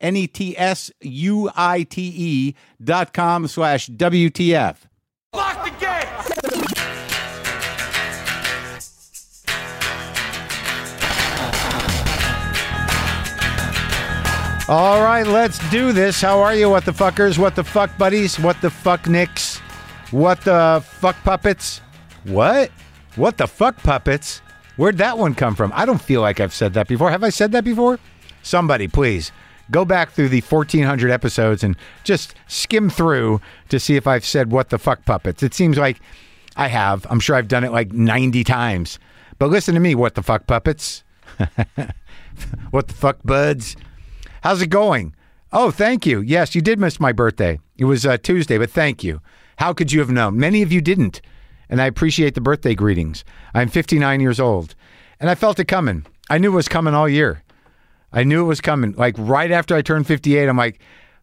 N E T S U I T E dot com slash WTF. Lock the gate! All right, let's do this. How are you, what the fuckers? What the fuck buddies? What the fuck nicks? What the fuck puppets? What? What the fuck puppets? Where'd that one come from? I don't feel like I've said that before. Have I said that before? Somebody, please go back through the 1400 episodes and just skim through to see if I've said what the fuck puppets. It seems like I have. I'm sure I've done it like 90 times. But listen to me, what the fuck puppets? what the fuck buds? How's it going? Oh, thank you. Yes, you did miss my birthday. It was uh, Tuesday, but thank you. How could you have known? Many of you didn't. And I appreciate the birthday greetings. I'm 59 years old. And I felt it coming. I knew it was coming all year. I knew it was coming. Like right after I turned 58, I'm like,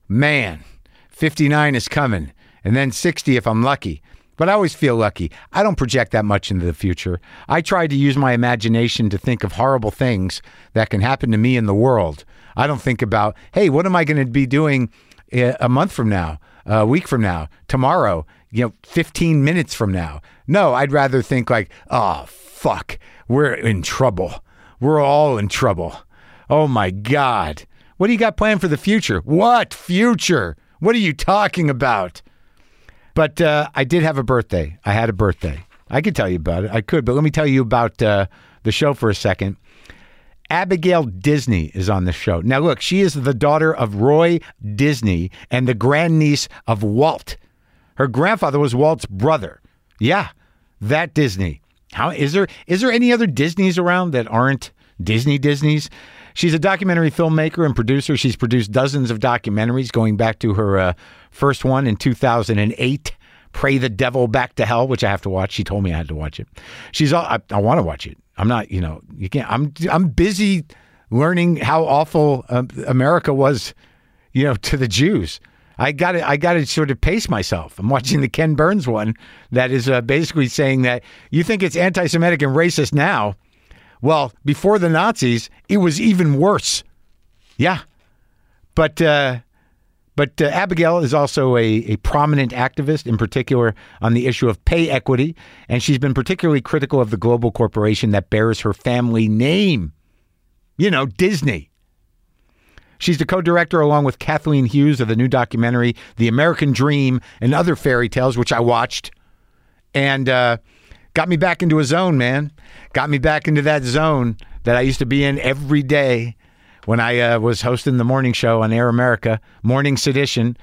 man, 59 is coming. And then 60 if I'm lucky. But I always feel lucky. I don't project that much into the future. I try to use my imagination to think of horrible things that can happen to me in the world. I don't think about, hey, what am I going to be doing uh, a month from now, a week from now, tomorrow, you know, 15 minutes from now. No, I'd rather think like, oh, fuck, we're in trouble. We're all in trouble. Oh my God. What do you got planned for the future? What future? What are you talking about? But uh, I did have a birthday. I had a birthday. I could tell you about it. I could, but let me tell you about uh, the show for a second. Abigail Disney is on the show. Now, look, she is the daughter of Roy Disney and the grandniece of Walt. Her grandfather was Walt's brother. Yeah, that Disney. How is there is there any other Disneys around that aren't Disney Disneys? She's a documentary filmmaker and producer. She's produced dozens of documentaries going back to her uh, first one in 2008. Pray the Devil Back to Hell, which I have to watch. She told me I had to watch it. She's all, I, I want to watch it. I'm not, you know, you can't. I'm I'm busy learning how awful um, America was, you know, to the Jews. I got to I got to sort of pace myself. I'm watching the Ken Burns one that is uh, basically saying that you think it's anti-Semitic and racist now. Well, before the Nazis, it was even worse. Yeah, but uh, but uh, Abigail is also a, a prominent activist, in particular on the issue of pay equity, and she's been particularly critical of the global corporation that bears her family name. You know, Disney. She's the co director, along with Kathleen Hughes, of the new documentary, The American Dream and Other Fairy Tales, which I watched. And uh, got me back into a zone, man. Got me back into that zone that I used to be in every day when I uh, was hosting the morning show on Air America, Morning Sedition.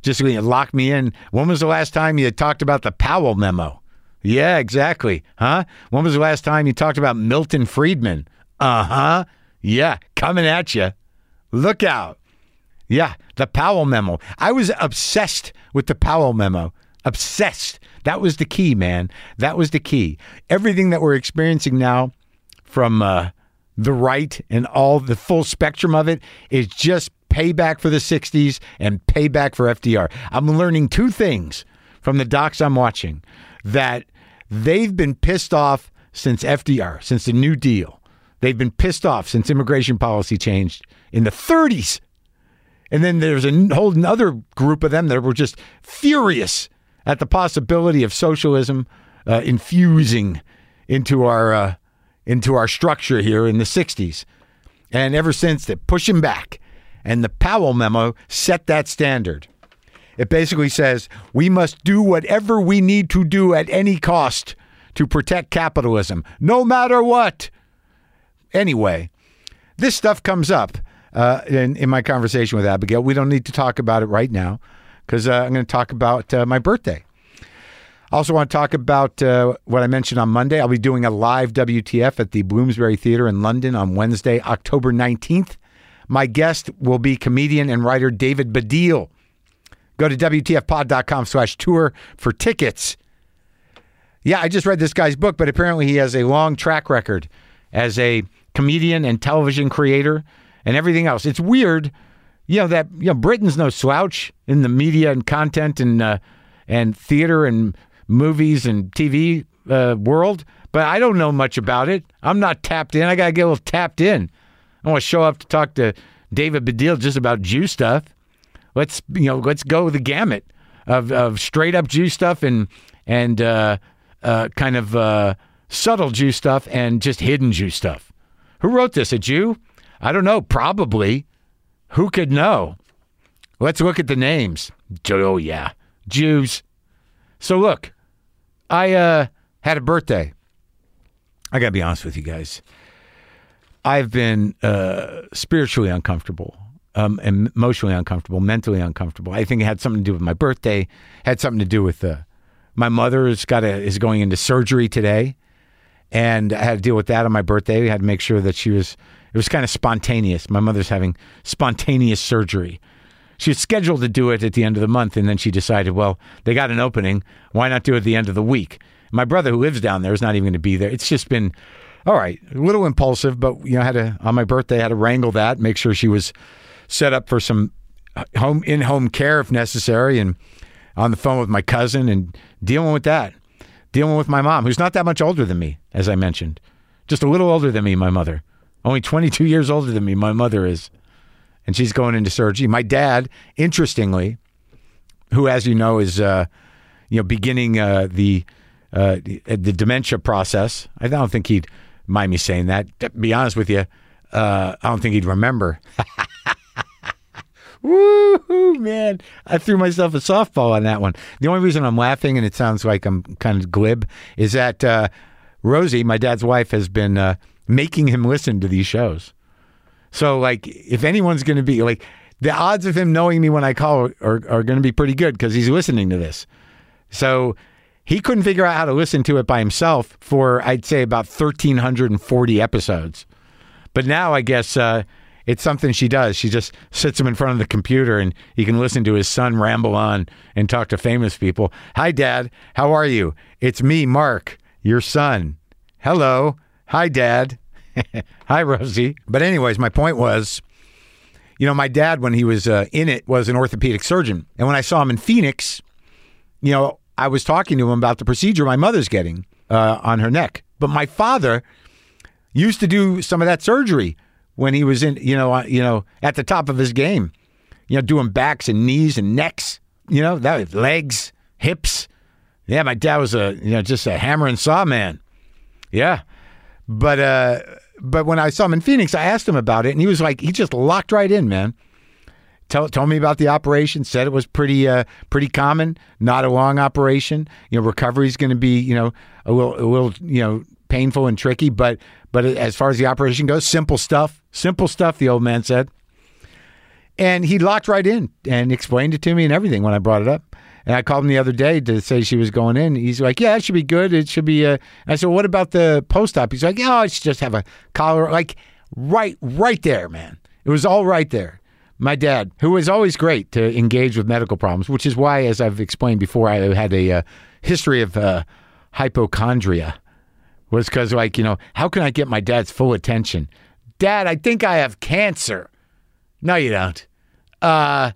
Just you know, locked me in. When was the last time you talked about the Powell memo? Yeah, exactly. Huh? When was the last time you talked about Milton Friedman? Uh huh. Yeah, coming at you. Look out. Yeah, the Powell memo. I was obsessed with the Powell memo. Obsessed. That was the key, man. That was the key. Everything that we're experiencing now from uh, the right and all the full spectrum of it is just payback for the 60s and payback for FDR. I'm learning two things from the docs I'm watching that they've been pissed off since FDR, since the New Deal. They've been pissed off since immigration policy changed in the 30s. And then there's a whole other group of them that were just furious at the possibility of socialism uh, infusing into our uh, into our structure here in the 60s. And ever since, they're pushing back. And the Powell memo set that standard. It basically says we must do whatever we need to do at any cost to protect capitalism, no matter what. Anyway, this stuff comes up uh, in, in my conversation with Abigail. We don't need to talk about it right now because uh, I'm going to talk about uh, my birthday. I also want to talk about uh, what I mentioned on Monday. I'll be doing a live WTF at the Bloomsbury Theatre in London on Wednesday, October 19th. My guest will be comedian and writer David Baddiel. Go to WTFpod.com slash tour for tickets. Yeah, I just read this guy's book, but apparently he has a long track record as a comedian and television creator and everything else. It's weird, you know, that you know Britain's no slouch in the media and content and uh, and theater and movies and TV uh, world, but I don't know much about it. I'm not tapped in. I got to get a little tapped in. I want to show up to talk to David Baddiel just about Jew stuff. Let's you know, let's go the gamut of, of straight up Jew stuff and and uh, uh, kind of uh, subtle Jew stuff and just hidden Jew stuff. Who wrote this? A Jew? I don't know. Probably. Who could know? Let's look at the names. Oh yeah, Jews. So look, I uh, had a birthday. I gotta be honest with you guys. I've been uh, spiritually uncomfortable, um, emotionally uncomfortable, mentally uncomfortable. I think it had something to do with my birthday. Had something to do with uh, my mother has got a, is going into surgery today, and I had to deal with that on my birthday. We had to make sure that she was. It was kind of spontaneous. My mother's having spontaneous surgery. She was scheduled to do it at the end of the month, and then she decided, well, they got an opening. Why not do it at the end of the week? My brother, who lives down there, is not even going to be there. It's just been all right, a little impulsive, but you know, I had to on my birthday, I had to wrangle that, make sure she was set up for some uh, home in home care if necessary, and on the phone with my cousin and dealing with that, dealing with my mom, who's not that much older than me, as I mentioned, just a little older than me. My mother, only 22 years older than me. My mother is, and she's going into surgery. My dad, interestingly, who, as you know, is uh, you know beginning uh, the uh, the dementia process. I don't think he'd mind me saying that. To be honest with you, uh, I don't think he'd remember. Woo, man. I threw myself a softball on that one. The only reason I'm laughing, and it sounds like I'm kind of glib, is that uh, Rosie, my dad's wife, has been uh, making him listen to these shows. So, like, if anyone's going to be like, the odds of him knowing me when I call are, are, going to be pretty good because he's listening to this. So, he couldn't figure out how to listen to it by himself for, I'd say, about 1,340 episodes. But now I guess uh, it's something she does. She just sits him in front of the computer and he can listen to his son ramble on and talk to famous people. Hi, Dad. How are you? It's me, Mark, your son. Hello. Hi, Dad. Hi, Rosie. But, anyways, my point was you know, my dad, when he was uh, in it, was an orthopedic surgeon. And when I saw him in Phoenix, you know, I was talking to him about the procedure my mother's getting uh, on her neck. But my father used to do some of that surgery when he was in, you know, uh, you know, at the top of his game. You know, doing backs and knees and necks. You know, that legs, hips. Yeah, my dad was a, you know, just a hammer and saw man. Yeah, but uh, but when I saw him in Phoenix, I asked him about it, and he was like, he just locked right in, man. Tell, told me about the operation. Said it was pretty uh, pretty common, not a long operation. You know, recovery is going to be you know a little a little you know painful and tricky, but but as far as the operation goes, simple stuff. Simple stuff. The old man said, and he locked right in and explained it to me and everything when I brought it up. And I called him the other day to say she was going in. He's like, "Yeah, it should be good. It should be." Uh... I said, "What about the post op?" He's like, "Yeah, I should just have a collar." Like right, right there, man. It was all right there my dad, who was always great to engage with medical problems, which is why, as I've explained before, I had a uh, history of uh, hypochondria, was because, like, you know, how can I get my dad's full attention? Dad, I think I have cancer. No, you don't. Uh,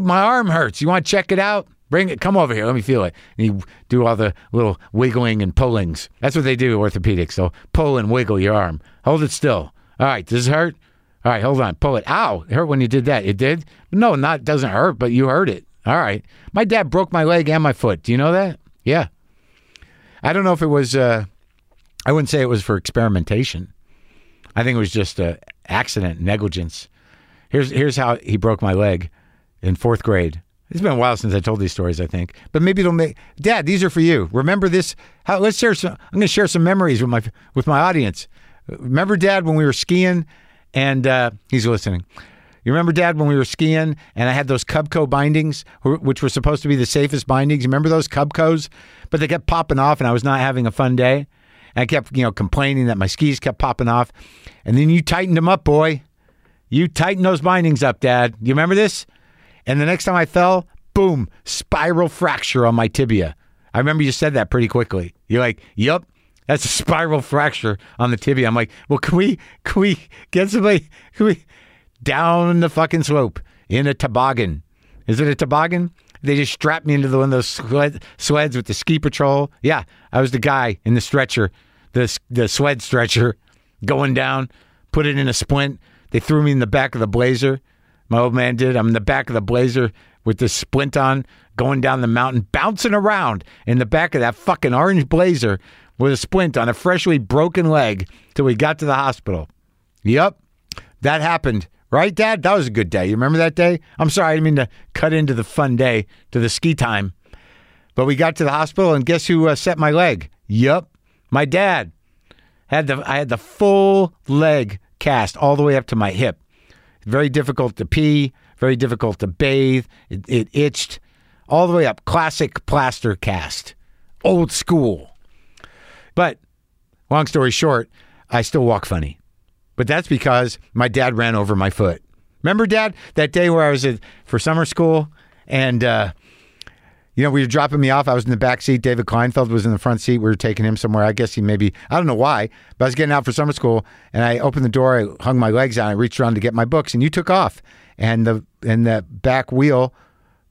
my arm hurts. You want to check it out? Bring it. Come over here. Let me feel it. And you do all the little wiggling and pullings. That's what they do, orthopedics. They'll pull and wiggle your arm. Hold it still. All right. Does it hurt? All right, hold on. Pull it. Ow. It hurt when you did that. It did? No, not doesn't hurt, but you hurt it. All right. My dad broke my leg and my foot. Do you know that? Yeah. I don't know if it was uh I wouldn't say it was for experimentation. I think it was just a accident, negligence. Here's here's how he broke my leg in 4th grade. It's been a while since I told these stories, I think, but maybe it'll make Dad. These are for you. Remember this? How, let's share some. I'm going to share some memories with my with my audience. Remember, Dad, when we were skiing, and uh, he's listening. You remember, Dad, when we were skiing, and I had those Cubco bindings, which were supposed to be the safest bindings. You remember those Cubcos? But they kept popping off, and I was not having a fun day. And I kept, you know, complaining that my skis kept popping off. And then you tightened them up, boy. You tightened those bindings up, Dad. You remember this? And the next time I fell, boom, spiral fracture on my tibia. I remember you said that pretty quickly. You're like, "Yep, that's a spiral fracture on the tibia." I'm like, "Well, can we can we get somebody can we down the fucking slope in a toboggan? Is it a toboggan?" They just strapped me into the, one of those sled, sleds with the ski patrol. Yeah, I was the guy in the stretcher, the the sled stretcher, going down. Put it in a splint. They threw me in the back of the blazer. My old man did. I'm in the back of the blazer with the splint on, going down the mountain, bouncing around in the back of that fucking orange blazer with a splint on a freshly broken leg till we got to the hospital. Yep, that happened. Right, Dad? That was a good day. You remember that day? I'm sorry, I didn't mean to cut into the fun day, to the ski time. But we got to the hospital, and guess who uh, set my leg? Yep, my dad. Had the I had the full leg cast all the way up to my hip. Very difficult to pee, very difficult to bathe. It, it itched all the way up. Classic plaster cast, old school. But long story short, I still walk funny. But that's because my dad ran over my foot. Remember, Dad, that day where I was at, for summer school and, uh, you know, we were dropping me off. I was in the back seat. David Kleinfeld was in the front seat. We were taking him somewhere. I guess he maybe, I don't know why, but I was getting out for summer school and I opened the door. I hung my legs out. I reached around to get my books and you took off. And the, and the back wheel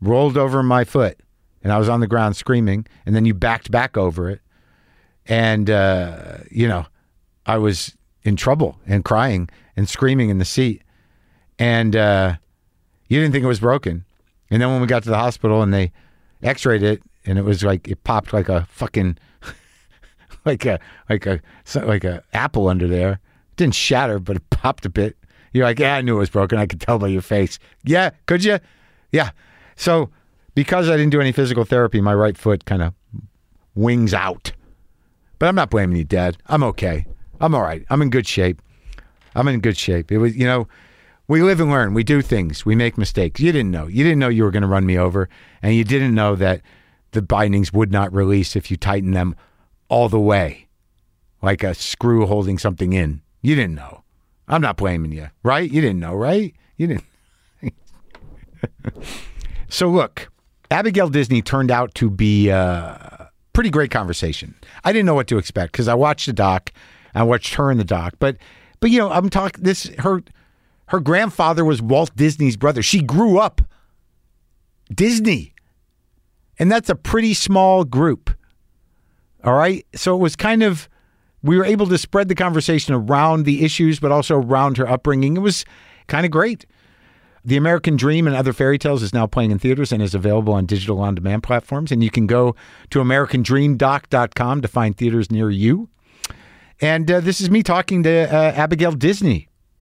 rolled over my foot and I was on the ground screaming. And then you backed back over it. And, uh, you know, I was in trouble and crying and screaming in the seat. And uh, you didn't think it was broken. And then when we got to the hospital and they x rayed it, and it was like, it popped like a fucking, like a, like a, like a apple under there. It didn't shatter, but it popped a bit. You're like, yeah, I knew it was broken. I could tell by your face. Yeah, could you? Yeah. So because I didn't do any physical therapy, my right foot kind of wings out. But I'm not blaming you, Dad. I'm okay. I'm all right. I'm in good shape. I'm in good shape. It was, you know, we live and learn. We do things. We make mistakes. You didn't know. You didn't know you were going to run me over, and you didn't know that the bindings would not release if you tighten them all the way, like a screw holding something in. You didn't know. I'm not blaming you, right? You didn't know, right? You didn't. so look, Abigail Disney turned out to be a pretty great conversation. I didn't know what to expect because I watched the doc, I watched her in the doc, but but you know I'm talking this her her grandfather was Walt Disney's brother. She grew up Disney, and that's a pretty small group. All right, so it was kind of we were able to spread the conversation around the issues, but also around her upbringing. It was kind of great. The American Dream and Other Fairy Tales is now playing in theaters and is available on digital on demand platforms. And you can go to AmericanDreamDoc.com to find theaters near you. And uh, this is me talking to uh, Abigail Disney.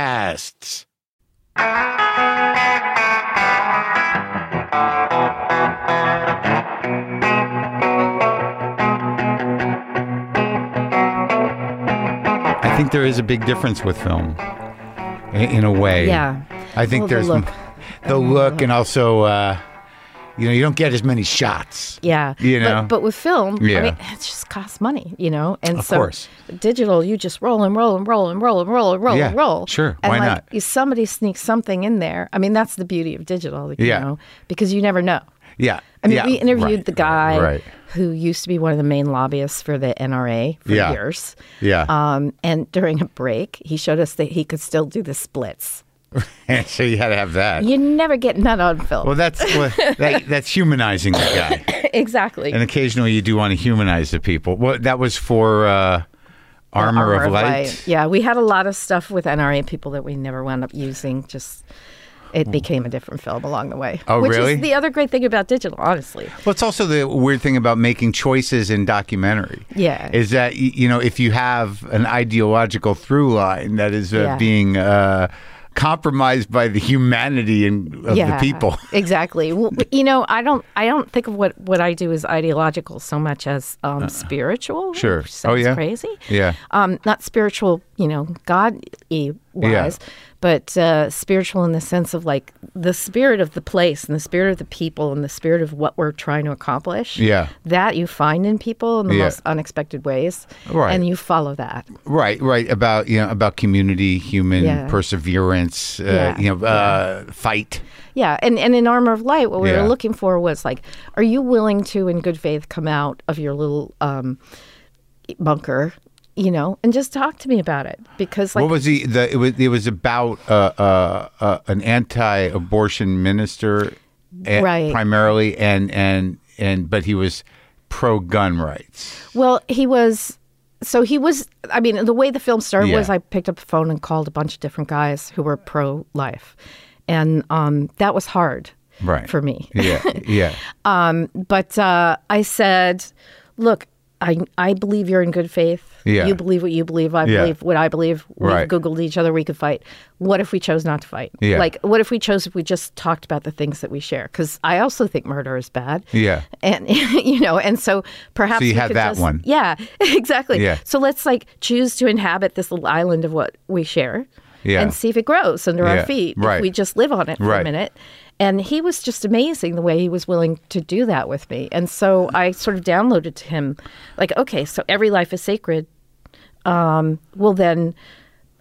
podcasts. I think there is a big difference with film, i- in a way. Yeah. I think Well, the there's look. the look, and also, uh, You know, you don't get as many shots. Yeah. You know? But, but with film, Yeah. I mean, it just costs money, you know? And Of so course. digital, you just roll and roll and roll and roll and roll and roll Yeah, and roll. sure. And Why like, not? If somebody sneaks something in there, I mean, that's the beauty of digital, you Yeah. know, because you never know. Yeah. I mean, yeah, we interviewed right, the guy right. who used to be one of the main lobbyists for the NRA for Yeah. years. Yeah. Um, and during a break, he showed us that he could still do the splits. so you had to have that. You never get that on film. Well, that's well, that, that's humanizing the guy. exactly. And occasionally you do want to humanize the people. Well, that was for uh, Armor, of Light. Yeah, we had a lot of stuff with NRA people that we never wound up using. Just it became a different film along the way. Oh, which really? is the other great thing about digital, honestly. Well, it's also the weird thing about making choices in documentary. Yeah. Is that, you know, if you have an ideological through line that is uh, Yeah. being uh, compromised by the humanity and, of the people. exactly. Well, you know, I don't. I don't think of what what I do as ideological so much as um, spiritual. Uh, sure. which Oh, yeah? Crazy. Yeah. Um, not spiritual. You know, God wise, but uh, spiritual in the sense of like the spirit of the place and the spirit of the people and the spirit of what we're trying to accomplish. Yeah. That you find in people in the Yeah. most unexpected ways. Right. And you follow that. Right, right. About you know about community, human Yeah. perseverance. Uh, Yeah, You know, uh, fight. Yeah, and, and in Armor of Light, what we were looking for was like, are you willing to, in good faith, come out of your little um, bunker, you know, and just talk to me about it? Because like, what was he? The it was it was about uh, uh, uh, an anti-abortion minister, eh, Right. Primarily, and and and but he was pro-gun rights. well, he was. So he was. I mean, the way the film started was I picked up the phone and called a bunch of different guys who were pro-life, and um, that was hard Right. for me. Yeah, yeah, But uh, I said, look, I, I believe you're in good faith. Yeah. You believe what you believe. I Yeah. believe what I believe. We've Right. Googled each other. We could fight. What if we chose not to fight? Yeah. Like, what if we chose if we just talked about the things that we share? Because I also think murder is bad. yeah. And, you know, and so perhaps So you we had that just- one. Yeah, exactly. Yeah. So let's like choose to inhabit this little island of what we share. Yeah. And see if it grows under Yeah. our feet. Right. If we just live on it for Right. a minute. And he was just amazing the way he was willing to do that with me. And so I sort of downloaded to him, like, okay, so every life is sacred. Um, well, then,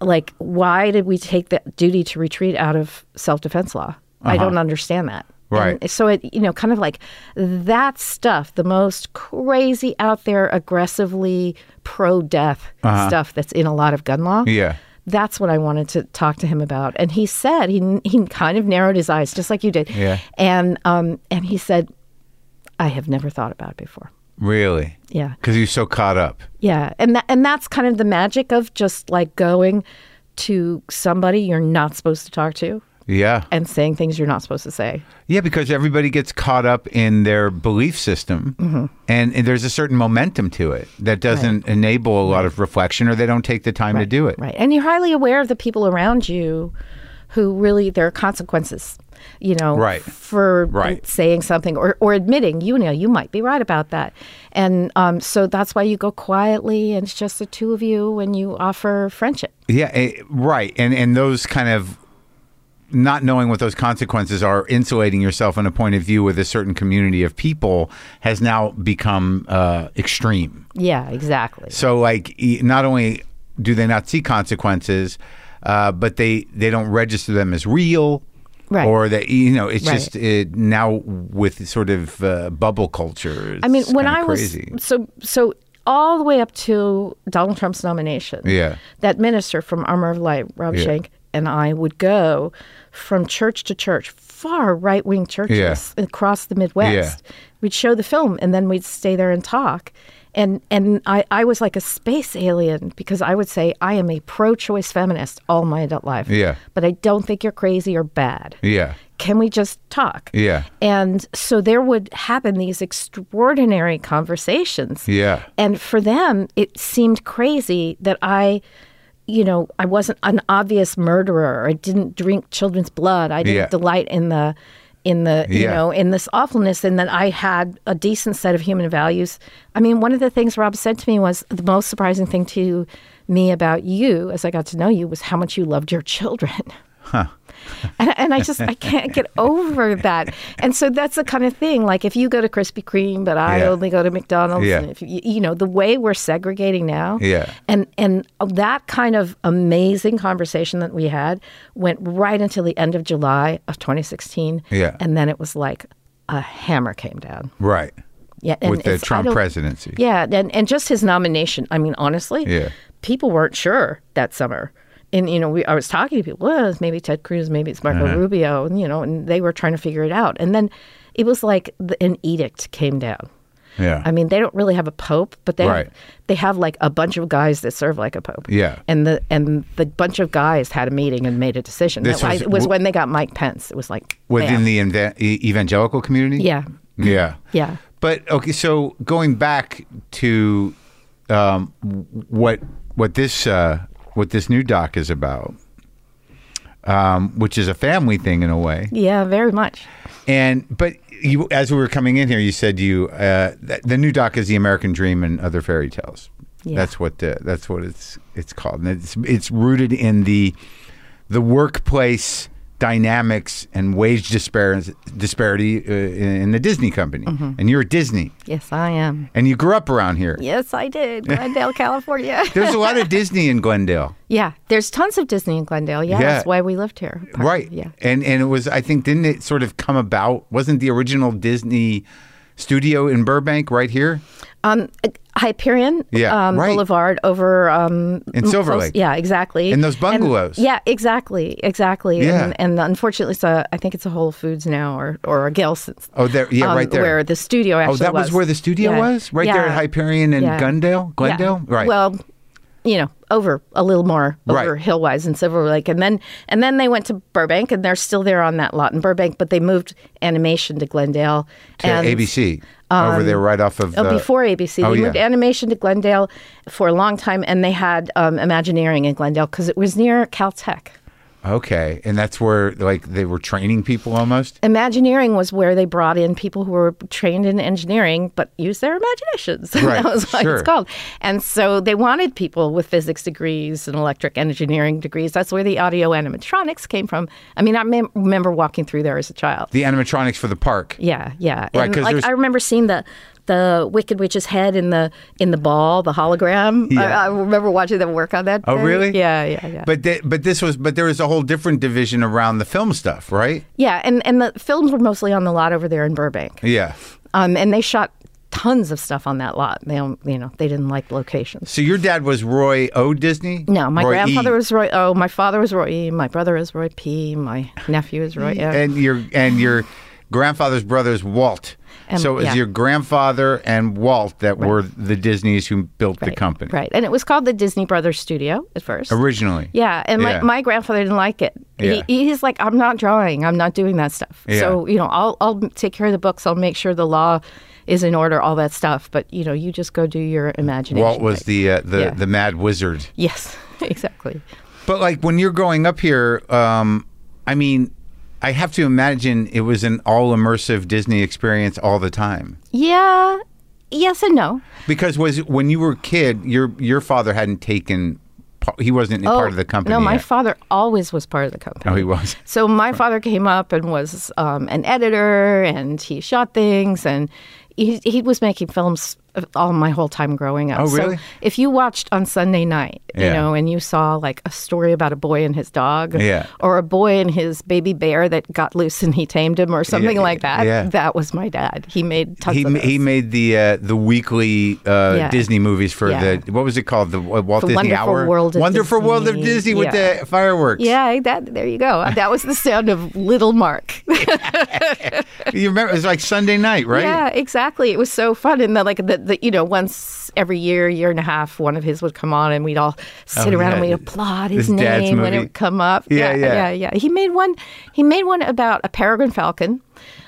like, why did we take that duty to retreat out of self defense law? I don't understand that. Uh-huh. Right. And so it, you know, kind of like that stuff, the most crazy out there, aggressively pro death stuff that's in a lot of gun law Uh-huh. Yeah. That's what I wanted to talk to him about. And he said he he kind of narrowed his eyes just like you did. Yeah. And um and he said, I have never thought about it before. Really? Yeah. Because you're so caught up. Yeah. And that and that's kind of the magic of just like going to somebody you're not supposed to talk to Yeah. and saying things you're not supposed to say. Yeah, because everybody gets caught up in their belief system, Mm-hmm. and, and there's a certain momentum to it that doesn't enable a lot of reflection, or they don't take the time to do it. Right. And you're highly aware of the people around you who really there are consequences, you know, Right. for Right. saying something or, or admitting, you know, you might be right about that. And um, so that's why you go quietly and it's just the two of you and you offer friendship. Yeah, eh, right. And and those kind of not knowing what those consequences are, insulating yourself in a point of view with a certain community of people has now become uh, extreme. Yeah, exactly. So, like, not only do they not see consequences, uh, but they they don't register them as real. Right. Or that you know, it's Right. just it, now with sort of uh, bubble culture. I mean, when I crazy. was so so all the way up to Donald Trump's nomination, Yeah. that minister from Armor of Light, Rob Yeah. Schenck, and I would go from church to church, far right wing churches across the Midwest. Yeah. We'd show the film, and then we'd stay there and talk. And and I, I was like a space alien because I would say I am a pro-choice feminist all my adult life. Yeah. But I don't think you're crazy or bad yeah, can we just talk? Yeah. And so there would happen these extraordinary conversations. Yeah. And for them, it seemed crazy that I, you know, I wasn't an obvious murderer. I didn't drink children's blood. I didn't Yeah. delight in the in the you Yeah. know in this awfulness and that I had a decent set of human values. I mean, one of the things Rob said to me was the most surprising thing to me about you as I got to know you was how much you loved your children. And, and I just I can't get over that. And so that's the kind of thing. Like if you go to Krispy Kreme, but I Yeah. only go to McDonald's. Yeah. And if you, you know the way we're segregating now. Yeah. And and that kind of amazing conversation that we had went right until the end of July of 2016. Yeah. And then it was like a hammer came down. Right. Yeah. And With the Trump presidency. Yeah, and and just his nomination. I mean, honestly, Yeah. people weren't sure that summer. And you know, we, I was talking to people. Well, it's maybe Ted Cruz, maybe it's Marco Uh-huh. Rubio, and you know, and they were trying to figure it out. And then it was like the, an edict came down. Yeah. I mean, they don't really have a pope, but they Right. they have like a bunch of guys that serve like a pope. Yeah. and the and the bunch of guys had a meeting and made a decision. This That- I- was- it was w- when they got Mike Pence. It was like Within bam. the e- evangelical community? yeah Yeah. yeah But okay, so going back to um, what what this uh, what this new doc is about, um, which is a family thing in a way, yeah very much. and but you as we were coming in here, you said you uh, th- the new doc is the American Dream and other fairy tales. Yeah. That's what the, that's what it's it's called, and it's it's rooted in the the workplace dynamics and wage disparity disparity uh, in, in the Disney company, Mm-hmm. and you're at Disney. Yes, I am. And you grew up around here. Yes, I did. Glendale, California. There's a lot of Disney in Glendale. yeah, there's tons of Disney in Glendale. Yeah, Yeah. that's why we lived here. Part- Right. Yeah. And and it was I think didn't it sort of come about wasn't the original Disney studio in Burbank right here? Um, Hyperion Yeah, um, right. Boulevard over um, In Silver close- Lake. Yeah, exactly. In those bungalows. yeah, exactly, exactly. Yeah. And, and unfortunately, it's a, I think it's a Whole Foods now or or a Gelson's. Oh there yeah, um, right there. Where the studio actually oh, that was. where the studio Yeah. was? Right there at Hyperion and Yeah. Glendale? Glendale? Yeah. Right. Well, you know, over a little more over Right. Hillwise and Silver Lake, and then and then they went to Burbank, and they're still there on that lot in Burbank, but they moved animation to Glendale to and ABC. over there right off of Oh, the, before ABC, Oh, they yeah. moved animation to Glendale for a long time, and they had um, Imagineering in Glendale because it was near Caltech. Okay. And that's where like they were training people almost? Imagineering was where they brought in people who were trained in engineering but used their imaginations. Right, that was what sure. it's called. And so they wanted people with physics degrees and electric engineering degrees. That's where the audio animatronics came from. I mean, I mem- remember walking through there as a child. The animatronics for the park. Yeah, yeah. Right, And like there's- I remember seeing the the Wicked Witch's head in the in the ball, the hologram. Yeah. I, I remember watching them work on that. Oh, day. really? Yeah, yeah, yeah. But th- but this was but there was a whole different division around the film stuff, right? yeah, and and the films were mostly on the lot over there in Burbank. Yeah. Um, and they shot tons of stuff on that lot. They don't, you know, they didn't like locations. So your dad was Roy O. Disney? No, my Roy grandfather E. was Roy. Oh, my father was Roy. E. My brother is Roy P. My nephew is Roy. And your and your grandfather's brother is Walt. And- so it was yeah. your grandfather and Walt that were the Disneys who built the company right? And it was called the Disney Brothers Studio at first. originally. Yeah, and Yeah. my, my grandfather didn't like it. Yeah. He, he's like, I'm not drawing. I'm not doing that stuff. Yeah. So you know, I'll I'll take care of the books. I'll make sure the law is in order. All that stuff. But you know, you just go do your imagination. Walt was thing. the uh, the the mad wizard. yes, exactly. But like when you're growing up here, um, I mean, I have to imagine it was an all immersive Disney experience all the time. Yeah. Yes and no. Because was when you were a kid, your your father hadn't taken, he wasn't part of the company. Oh, No, my yet. father always was part of the company. Oh, he was. So my father came up and was um, an editor, and he shot things, and he he was making films all my whole time growing up. Oh, really? So if you watched on Sunday night, Yeah. you know, and you saw like a story about a boy and his dog, Yeah. or a boy and his baby bear that got loose and he tamed him, or something Yeah, like that, yeah. that was my dad. He made He ma- he made the uh, the weekly uh, Yeah. Disney movies for Yeah. the what was it called the uh, Walt The Disney Wonderful Hour World of Wonderful World of Disney. Disney with Yeah. the fireworks. Yeah, that there you go. That was the sound of little Mark. you remember it was like Sunday night, right? Yeah, exactly. It was so fun, and then like the, the you know once every year, year and a half, one of his would come on, and we'd all sit Oh, around yeah. and we'd applaud his His name when it would come up. Yeah, yeah. yeah, yeah. He made one. He made one about a peregrine falcon.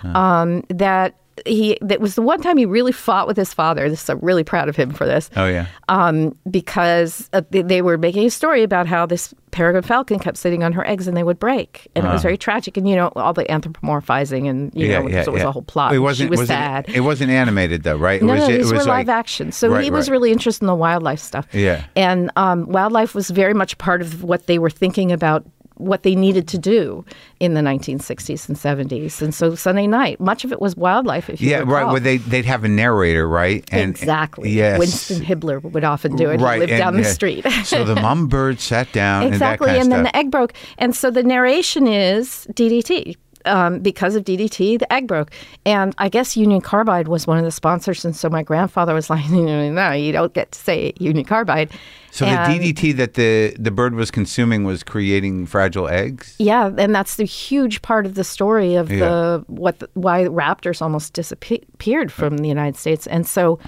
Um, that he that was the one time he really fought with his father. This I'm really proud of him for this. Oh yeah. Um, because uh, they, they were making a story about how this peregrine falcon kept sitting on her eggs and they would break, and it was very tragic. And you know all the anthropomorphizing and you Uh-huh. yeah, know yeah, so it was yeah. a whole plot. It wasn't. she was was sad. It, it wasn't animated though, right? It No, was. no, it these was were like, live action. So Right, he was right. really interested in the wildlife stuff. Yeah. And um, wildlife was very much part of what they were thinking about what they needed to do in the 1960s and 70s. And so Sunday night, much of it was wildlife. If you Yeah, right. recall. Where they they'd have a narrator, right? And, exactly. Yes. Winston Hibler would often do it. Right. He lived and, down the street. so the mum bird sat down. exactly. And, and then the egg broke. And so the narration is DDT. Um, because of DDT, the egg broke. And I guess Union Carbide was one of the sponsors. And so my grandfather was like, no, you don't get to say Union Carbide. So And- the DDT that the the bird was consuming was creating fragile eggs. Yeah, and that's the huge part of the story of Yeah. the what why raptors almost disappeared from the United States, and so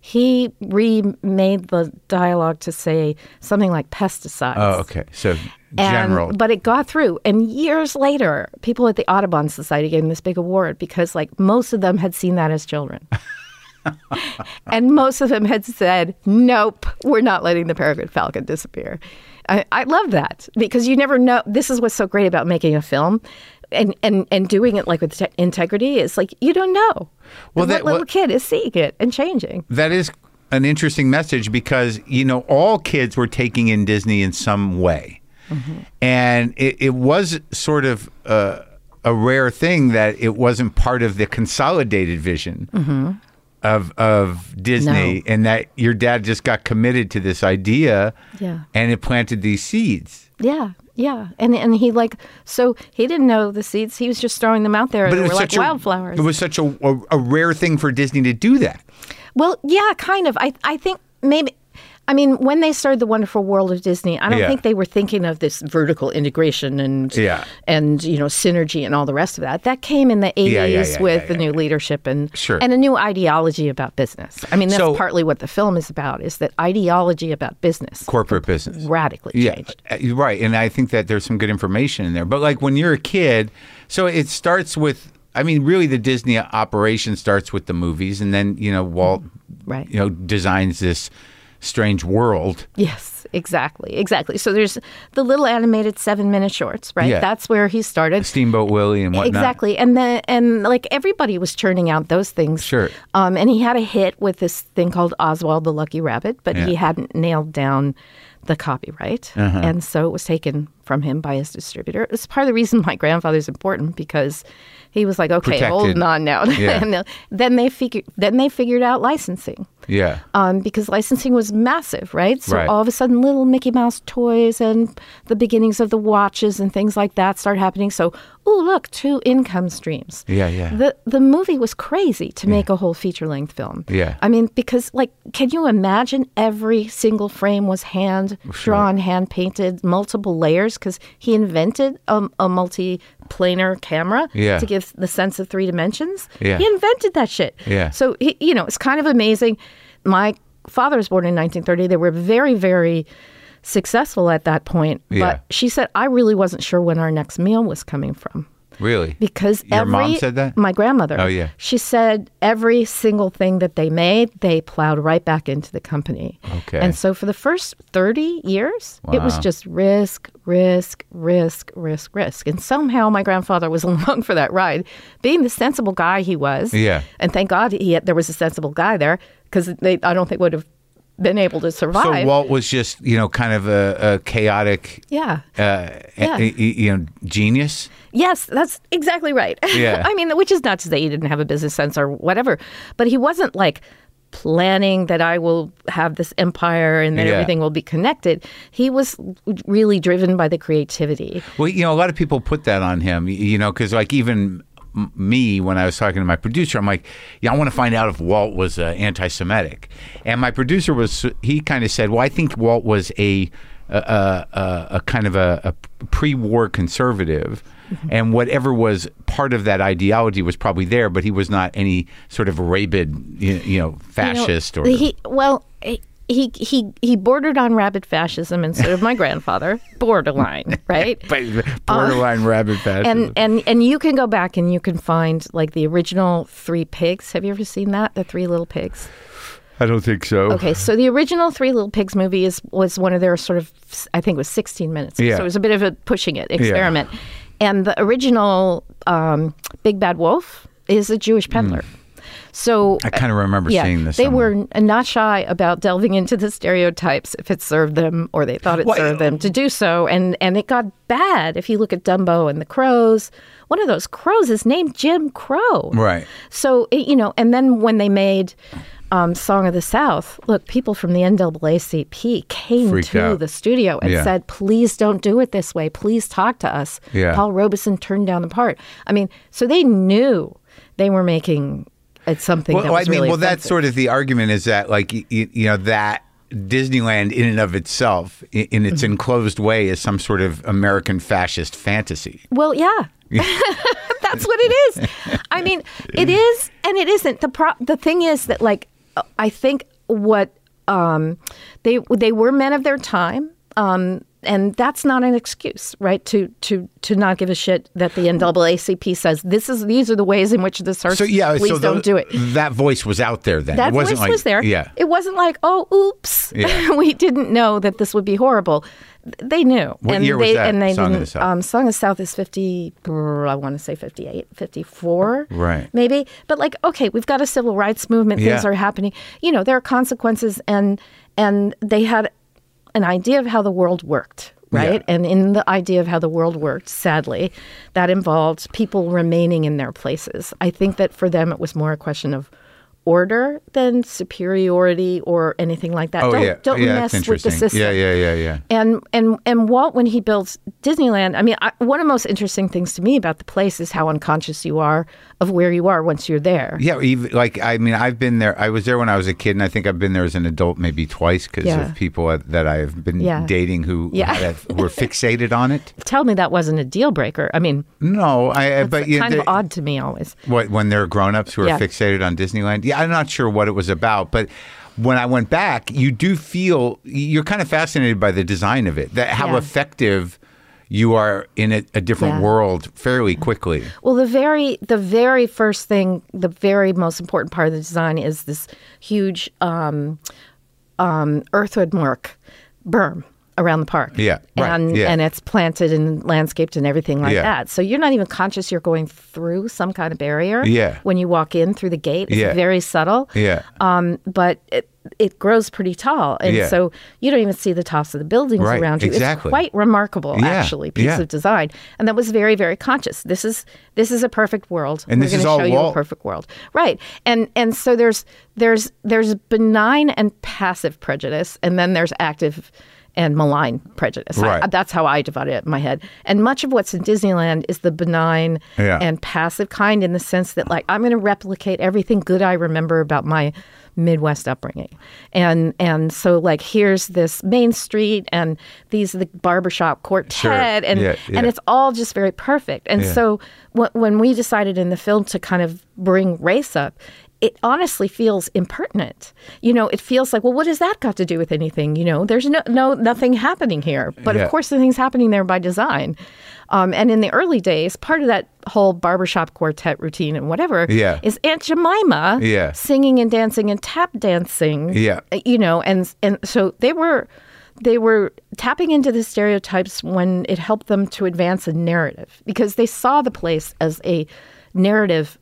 he remade the dialogue to say something like pesticides. Oh, okay. So And- general. but it got through. And years later, people at the Audubon Society gave him this big award because, like, most of them had seen that as children. and most of them had said, nope, we're not letting the peregrine falcon disappear. I, I love that because you never know. This is what's so great about making a film. And, and, and doing it like with te- integrity is like you don't know. Well, what that- little what- kid is seeing it and changing. that is an interesting message because you know all kids were taking in Disney in some way, Mm-hmm. and it, it was sort of uh, a rare thing that it wasn't part of the consolidated vision of of Disney, Mm-hmm. No. and that your dad just got committed to this idea, Yeah. and it planted these seeds. Yeah, yeah, and and he like so he didn't know the seeds. He was just throwing them out there. and they were like a wildflowers. it was such a, a, a rare thing for Disney to do that. well, yeah, kind of. I I think maybe. I mean, when they started the Wonderful World of Disney, I don't Yeah. think they were thinking of this vertical integration and Yeah. and you know synergy and all the rest of that. That came in the eighties Yeah, with the new leadership and Sure. and a new ideology about business. I mean, that's So- partly what the film is about: is that ideology about business Corporate business. radically changed. uh, right. And I think that there's some good information in there. But like when you're a kid, so it starts with, I mean, really the Disney operation starts with the movies. And then, you know, Walt, Right. you know, designs this strange world. Yes, exactly, exactly. So there's the little animated seven minute shorts, right? Yeah. That's where he started. Steamboat Willie and whatnot. Exactly, and then and like everybody was churning out those things. Sure. Um, and he had a hit with this thing called Oswald the Lucky Rabbit, but he hadn't nailed down the copyright, Uh-huh. and so it was taken from him by his distributor. It's part of the reason my grandfather's important because he was like, okay, Protected. hold on now. Yeah. and then they figured then they figured out licensing Yeah. um, because licensing was massive, right? So Right. all of a sudden, little Mickey Mouse toys and the beginnings of the watches and things like that start happening. So, oh look, two income streams. Yeah, yeah. The the movie was crazy to make a whole feature length film. Yeah. I mean, because like, can you imagine every single frame was hand drawn, hand painted, multiple layers? Because he invented a, a multi planar camera Yeah. to give the sense of three dimensions. Yeah. He invented that shit. Yeah. So he, you know, it's kind of amazing. My father was born in 1930. They were very, very successful at that point. Yeah. But she said, I really wasn't sure when our next meal was coming from. Really? Because Your every mom said that? my grandmother. Oh, yeah. She said every single thing that they made, they plowed right back into the company. Okay. And so for the first 30 years, it was just risk, risk, risk, risk, risk. And somehow my grandfather was along for that ride, being the sensible guy he was. Yeah. And thank God he had, there was a sensible guy there because they I don't think would have been able to survive. So Walt was just, you know, kind of a, a chaotic, yeah. uh, Yeah. a- you know, genius. Yes, that's exactly right. Yeah. I mean, which is not to say he didn't have a business sense or whatever, but he wasn't like planning that I will have this empire and that Yeah. everything will be connected. He was really driven by the creativity. Well, you know, a lot of people put that on him, you know, because like even m- me, when I was talking to my producer, I'm like, yeah, I want to find out if Walt was uh, anti Semitic. And my producer was, he kind of said, well, I think Walt was a, a, a, a, kind of a, a pre war conservative. And whatever was part of that ideology was probably there, but he was not any sort of rabid, you know, You know, fascist or. he well. He, he he bordered on rabid fascism instead of my grandfather borderline right borderline rabid fascism. and and and you can go back and you can find like the original three pigs have you ever seen that the three little pigs I don't think so. Okay, so the original Three Little Pigs movie is was one of their sort of I think it was 16 minutes. Yeah. So it was a bit of a pushing it experiment. Yeah. And the original um, Big Bad Wolf is a Jewish peddler. Mm. So I kind of remember yeah, seeing this. they somewhere. were not shy about delving into the stereotypes if it served them or they thought it Well, served them to do so. And and it got bad. If you look at Dumbo and the crows, one of those crows is named Jim Crow. right. So it, you know, and then when they made um, "Song of the South," look, people from the NAACP came Freaked to out. the studio and Yeah. said, "Please don't do it this way. Please talk to us." Yeah. Paul Robeson turned down the part. I mean, so they knew they were making it something Well, that was I mean, really well, that's sort of the argument is that, like, you, you know, that Disneyland in and of itself, in, in its Mm-hmm. enclosed way, is some sort of American fascist fantasy. Well, yeah. That's what it is. I mean, it is and it isn't. The pro- the thing is that like I think what um they they were men of their time. Um and that's not an excuse, right? To to to not give a shit that the NAACP says this is these are the ways in which this hurts. So yeah, please so don't the- do it. That voice was out there then. That it wasn't voice like, was there. Yeah. It wasn't like, oh, oops, Yeah. we didn't know that this would be horrible. They knew. What and year was they, that, And they Song of the didn't. South? Um, Song of the South is 50, I want to say 58, 54. Right. Maybe. But like, okay, we've got a civil rights movement. Things are happening. You know, there are consequences. And, and they had an idea of how the world worked. Right. Yeah. And in the idea of how the world worked, sadly, that involved people remaining in their places. I think that for them, it was more a question of order than superiority or anything like that. Oh don't yeah. don't yeah, mess with the system. Yeah, yeah, yeah, yeah. And and and Walt, when he builds Disneyland, I mean, I, one of the most interesting things to me about the place is how unconscious you are of where you are once you're there. Yeah, even, like I mean, I've been there. I was there when I was a kid, and I think I've been there as an adult maybe twice because Yeah. of people that I've been dating who were fixated on it. Tell me that wasn't a deal breaker. I mean, No, I. but kind of odd to me always. What when they're grown-ups who are fixated on Disneyland? Yeah, I'm not sure what it was about, but when I went back, you do feel you're kind of fascinated by the design of it. That how Yeah. effective you are in a, a different Yeah. world fairly quickly. Well, the very the very first thing, the very most important part of the design is this huge um, um, earthwood work berm around the park. Yeah, right, and yeah. and it's planted and landscaped and everything like Yeah. that. So you're not even conscious you're going through some kind of barrier. Yeah. When you walk in through the gate, it's Yeah. very subtle. Yeah. Um, but it, it grows pretty tall, and Yeah. so you don't even see the tops of the buildings Right, around you. exactly. It's quite remarkable, Yeah, actually, piece yeah. of design, and that was very, very conscious. This is this is a perfect world. And We're this is all show you a perfect world, right? And and so there's there's there's benign and passive prejudice, and then there's active and malign prejudice. I- that's how I divide it in my head. And much of what's in Disneyland is the benign Yeah. and passive kind, in the sense that like I'm going to replicate everything good I remember about my Midwest upbringing. And and so like here's this main street and these are the barbershop quartet and Yeah, yeah. and it's all just very perfect. And Yeah. so wh- when we decided in the film to kind of bring race up, it honestly feels impertinent. You know, it feels like, well, what has that got to do with anything? You know, there's no no nothing happening here. But Yeah. of course, the thing's happening there by design. Um, and in the early days, part of that whole barbershop quartet routine and whatever Yeah. is Aunt Jemima Yeah. singing and dancing and tap dancing. Yeah. You know, and and so they were they were tapping into the stereotypes when it helped them to advance a narrative because they saw the place as a narrative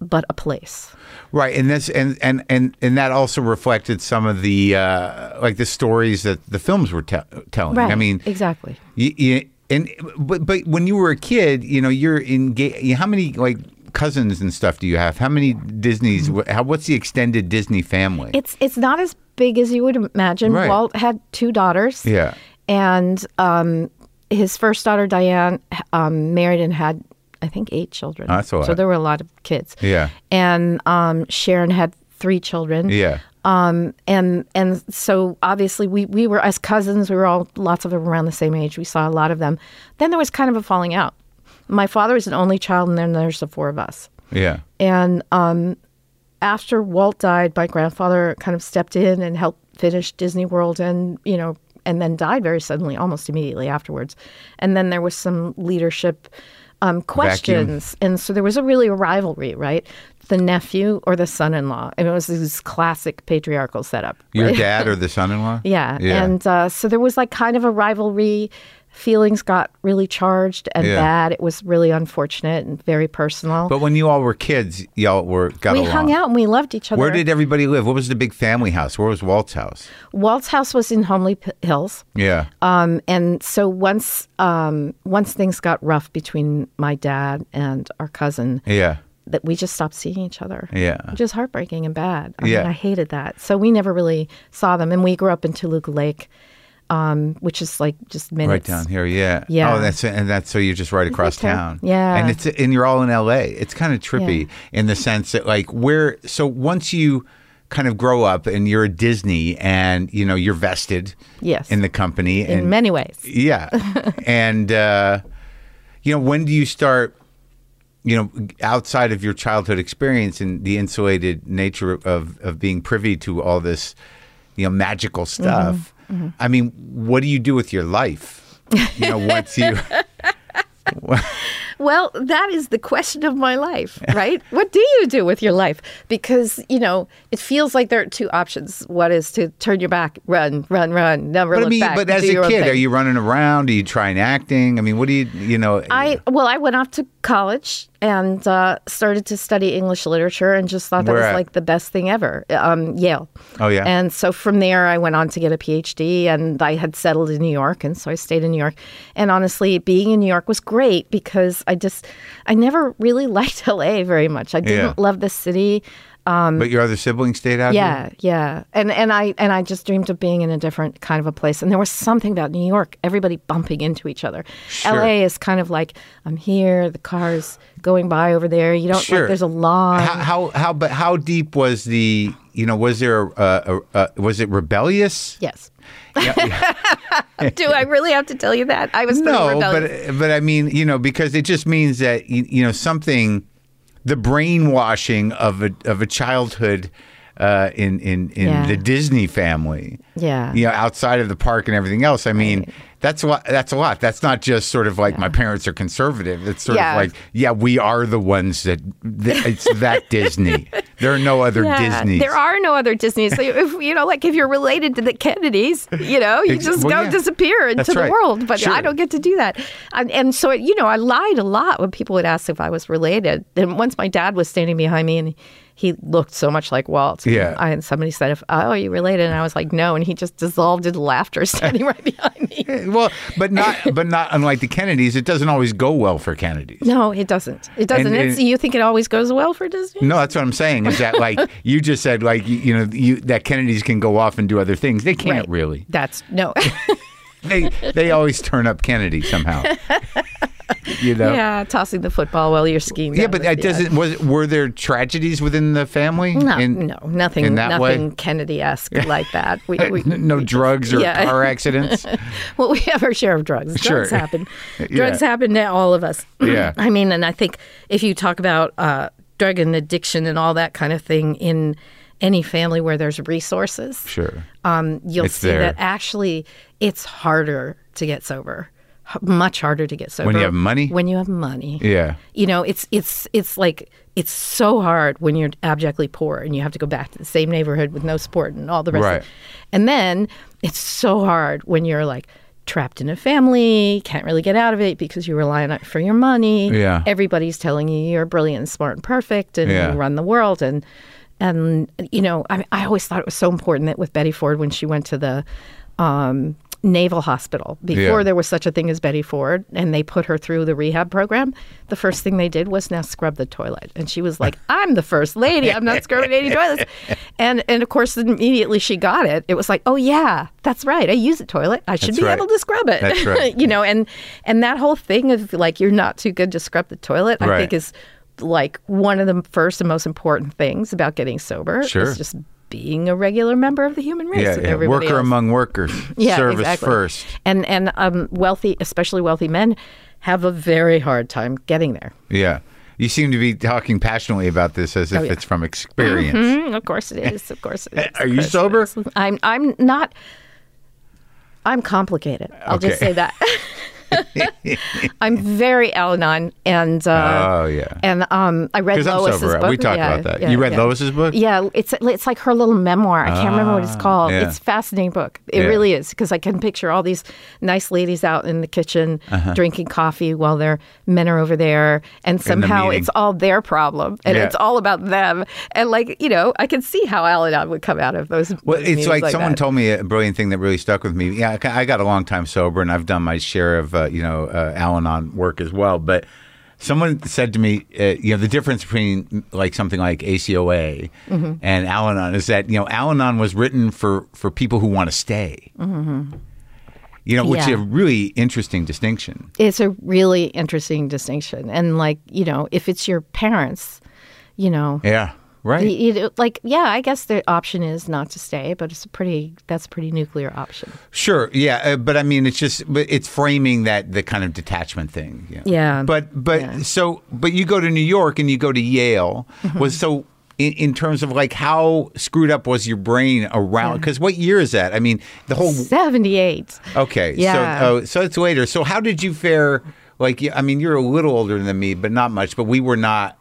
but a place. Right, and this and and and and that also reflected some of the uh, like the stories that the films were te- telling. Right. I mean, exactly. you, you, and but but when you were a kid, you know, you're in. How many like cousins and stuff do you have? How many Disney's? Mm-hmm. How, what's the extended Disney family? It's it's not as big as you would imagine. Right. Walt had two daughters. Yeah. And um, his first daughter Diane um, married and had I think eight children. Oh, that's a lot. So there were a lot of kids. Yeah. And um, Sharon had three children. yeah, Um, and and so obviously we, we were as cousins, we were all lots of them around the same age. We saw a lot of them. Then there was kind of a falling out. My father was an only child, and then there's the four of us. yeah, And um, after Walt died, my grandfather kind of stepped in and helped finish Disney World, and you know, and then died very suddenly, almost immediately afterwards. And then there was some leadership um, questions, and so there was a really a rivalry, right? The nephew or the son-in-law, and it was this classic patriarchal setup. your right? dad or the son-in-law? Yeah. yeah, And uh, so there was like kind of a rivalry feelings got really charged and Yeah. bad. It was really unfortunate and very personal. But when you all were kids, y'all were got we along. hung out and we loved each other. Where did everybody live? What was the big family house? Where was Walt's house? Walt's house was in Holmby P- Hills. Yeah. Um, and so once um, once things got rough between my dad and our cousin, yeah. that we just stopped seeing each other. Yeah. Which is heartbreaking and bad. I Yeah. mean, I hated that. So we never really saw them. And we grew up in Toluca Lake, um, which is like just minutes. Right down here, yeah. Yeah. Oh, that's and that's so you're just right across town. Yeah. And it's and you're all in L.A. It's kind of trippy in the sense that like where so once you kind of grow up and you're a Disney and you know you're vested Yes. in the company In many ways. yeah and uh, you know when do you start you know outside of your childhood experience and the insulated nature of of being privy to all this you know magical stuff Mm-hmm. i mean what do you do with your life you know once you Well, that is the question of my life, right? what do you do with your life? Because, you know, it feels like there are two options. One is to turn your back, run, run, run, never but i look mean back. but as a kid are you running around are you trying acting i mean what do you you know I well, I went off to college and uh, started to study English literature, and just thought that Where was at? like the best thing ever. Um, Yale. Oh, yeah? And so from there, I went on to get a PhD, and I had settled in New York, and so I stayed in New York. And honestly, being in New York was great because I just I never really liked LA very much. I didn't Yeah. love the city. Um, but your other siblings stayed out here? Yeah, yeah. And and I and I just dreamed of being in a different kind of a place. And there was something about New York, everybody bumping into each other. Sure. LA is kind of like I'm here, the cars going by over there. You don't Sure. like there's a line. how, how how but how deep was the you know was there a, a, a was it rebellious yes. Yeah, yeah. Do I really have to tell you that? I was no rebellious. but but i mean you know because it just means that you, you know something the brainwashing of a of a childhood uh, in in in Yeah. the Disney family. Yeah. You know, outside of the park and everything else. I mean, Right. That's a lot. That's a lot. That's not just sort of like my parents are conservative. It's sort Yeah. of like, yeah, we are the ones that, that it's that Disney. There are no other Yeah, Disneys. There are no other Disneys. So if you know, like if you're related to the Kennedys, you know, you just well, go yeah. disappear into That's the right. world. But Sure. I don't get to do that. And, and so, you know, I lied a lot when people would ask if I was related. And once my dad was standing behind me and he looked so much like Walt. Yeah. I, and somebody said, if, "Oh, are you related?" And I was like, "No." And he just dissolved into laughter, standing right behind me. Eh, well, but not but not unlike the Kennedys. It doesn't always go well for Kennedys. No, it doesn't. It doesn't. And- and- you think it always goes well for Disney? No, that's what I'm saying. Is that like you just said, like you, you know, you, that Kennedys can go off and do other things. They can't Right. really. That's no. They they always turn up Kennedy somehow. you know. yeah, tossing the football while you're skiing. Yeah, but it doesn't. Was were there tragedies within the family? No, In- no, nothing, in that way? nothing Kennedy-esque like that. We, we, no drugs or Yeah. car accidents. well, we have our share of drugs. Drugs Sure. happen. Yeah. Drugs happen to all of us. Yeah. I mean, and I think if you talk about uh, drug and addiction and all that kind of thing in any family where there's resources, Sure. um, you'll It's see there. that actually it's harder to get sober. Much harder to get sober When you have money? When you have money, Yeah. you know it's it's it's like it's so hard when you're abjectly poor and you have to go back to the same neighborhood with no support and all the rest Right. of it. and then it's so hard when you're like trapped in a family can't really get out of it because you rely on it for your money Yeah. everybody's telling you you're brilliant and smart and perfect and Yeah. you run the world and and you know I, I always thought it was so important that with betty ford when she went to the um, naval hospital. Before Yeah. there was such a thing as betty ford and they put her through the rehab program the first thing they did was now scrub the toilet. And she was like i'm the first lady. I'm not scrubbing any toilets. And and of course immediately she got it. It was like oh yeah that's right. I use a toilet. I should That's be right. able to scrub it. That's right. you know and and that whole thing of like you're not too good to scrub the toilet i think is like one of the first and most important things about getting sober Sure. is just being a regular member of the human race Yeah. yeah. Worker else. among workers. yeah, Service exactly. first. and and um, wealthy especially wealthy men have a very hard time getting there Yeah. You seem to be talking passionately about this as if Oh, yeah. it's from experience. Mm, of course it is of course it is Are you sober? i'm i'm not i'm complicated i'll just say that I'm very Al-Anon, and uh, Oh, yeah. and um, I read Lois's sober. book. We talked Yeah, about that. yeah, You read yeah. Lois's book? Yeah, it's it's like her little memoir. I can't remember what it's called. yeah. It's a fascinating book. It really is because I can picture all these nice ladies out in the kitchen Uh-huh. drinking coffee while their men are over there, and somehow meeting. it's all their problem and it's all about them. And like you know, I can see how Al-Anon would come out of those. Well, those it's meetings like, someone that. told me a brilliant thing that really stuck with me. Yeah, I I got a long time sober, and I've done my share of uh, you know uh, Al-Anon work as well. But someone said to me, uh, you know, the difference between like something like ACOA Mm-hmm. and Al-Anon is that you know Al-Anon was written for for people who want to stay. You know, which is Mm-hmm. a really interesting distinction. It's a really interesting distinction, and like you know, if it's your parents, you know, Yeah, right. You- you- like yeah, I guess the option is not to stay, but it's a pretty that's a pretty nuclear option. Sure, yeah, uh, but I mean, it's just it's framing that the kind of detachment thing. Yeah, Yeah, But but yeah. Mm-hmm. so but you go to New York and you go to Yale. Was so in, in terms of like how screwed up was your brain around? Because what year is that? I mean, the whole. Seventy eight. Okay, Yeah. so oh, so it's later. So how did you fare? Like, I mean, you're a little older than me, but not much. But we were not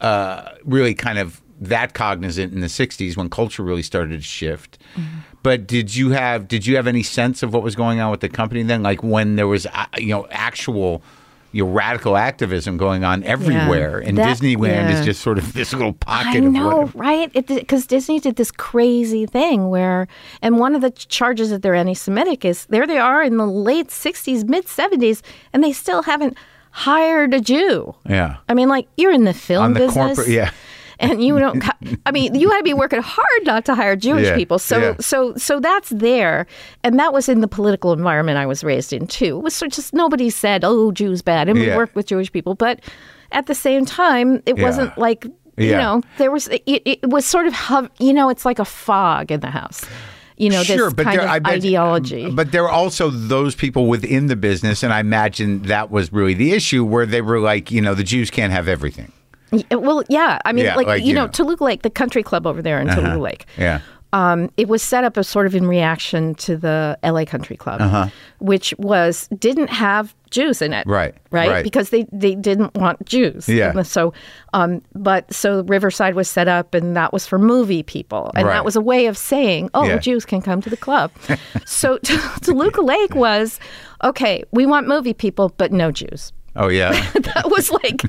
uh, really kind of that cognizant in the '60s when culture really started to shift. Mm-hmm. But did you have did you have any sense of what was going on with the company then? Like when there was uh, you know actual you know, radical activism going on everywhere, and That- Disneyland is just sort of this little pocket I of know, what. right? Because Disney did this crazy thing where, and one of the charges that they're anti-Semitic is there they are in the late '60s, mid '70s, and they still haven't hired a Jew. Yeah. I mean, like you're in the film On the business, corporate- yeah. And you don't. I mean, you had to be working hard not to hire Jewish Yeah, people. So, yeah. so, so that's there, and that was in the political environment I was raised in too. It was sort of just nobody said, "Oh, Jews bad," and we Yeah. worked with Jewish people, but at the same time, it wasn't like you know there was it, it was sort of hov- you know it's like a fog in the house. You know, sure, this but kind there, of I bet, ideology. But there are also those people within the business, and I imagine that was really the issue, where they were like, you know, the Jews can't have everything. Well, yeah. I mean, Yeah, like, like, you, you know, know. Toluca Lake, the country club over there in Toluca Lake. Yeah. Um, it was set up as sort of in reaction to the LA Country Club, which was didn't have Jews in it, Uh-huh. Right, Right, right. because they they didn't want Jews. Yeah. And so, um, but so Riverside was set up, and that was for movie people, and Right. that was a way of saying, oh, Yeah. Jews can come to the club. so Toluca Lake was okay. We want movie people, but no Jews Oh yeah. that was like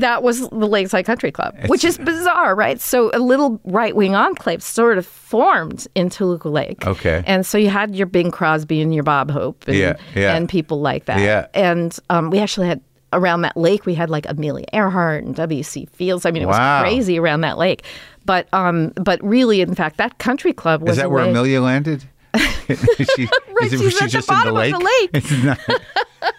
that was the Lakeside Country Club, which is bizarre, right? So a little right wing enclave sort of formed in Toluca Lake. Okay. And so you had your Bing Crosby and your Bob Hope and, Yeah, yeah. and people like that. Yeah. And um, we actually had around that lake we had like Amelia Earhart and W.C. Fields. I mean, it Wow. was crazy around that lake. But um, but really, in fact, that country club was Is that where way- Amelia landed? she, Right, is it, she's was she at the bottom in of the the lake? lake. It's not-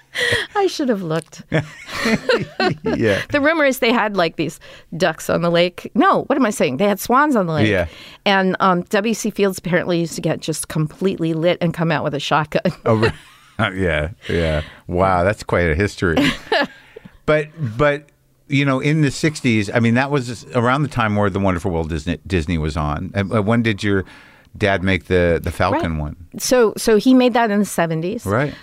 I should have looked. yeah. The rumor is they had like these ducks on the lake. No, what am I saying? They had swans on the lake. Yeah. And um, W.C. Fields apparently used to get just completely lit and come out with a shotgun. Oh, uh, yeah, yeah. Wow, that's quite a history. but but you know, in the '60s, I mean, that was around the time where the Wonderful World Disney, Disney was on. And, uh, when did your dad make the the Falcon Right. one? So so he made that in the 70s. Right.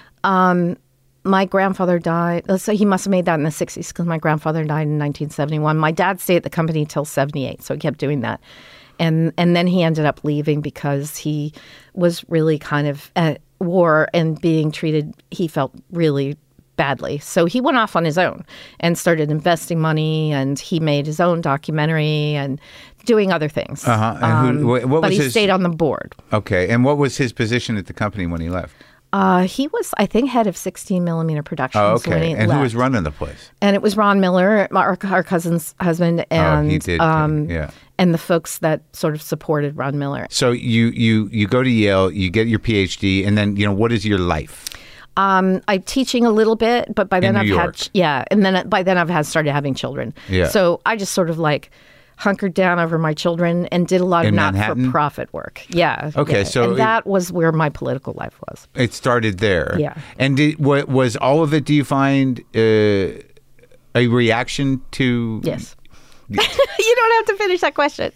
My grandfather died. Let's say he must have made that in the 60s because my grandfather died in 1971. My dad stayed at the company till 78, so he kept doing that. And and then he ended up leaving because he was really kind of at war and being treated he felt really badly. So he went off on his own and started investing money and he made his own documentary and doing other things. Uh-huh. And who- wh- what but he his- stayed on the board. Okay. And what was his position at the company when he left? Uh, he was, I think, head of 16 millimeter productions. Oh, when okay. he And left. who was running the place? And it was Ron Miller, our, our cousin's husband, and Oh, he did, um, yeah. and the folks that sort of supported Ron Miller. So you you you go to Yale, you get your PhD, and then you know what is your life? Um, I'm teaching a little bit, but by then I've York. had yeah, and then by then I've had started having children. Yeah. So I just sort of like hunkered down over my children and did a lot In of not-for-profit work. Yeah. Okay, yeah. so and it- that was where my political life was. It started there. Yeah. And did, what was all of it? Do you find uh, a reaction to? Yes. you don't have to finish that question.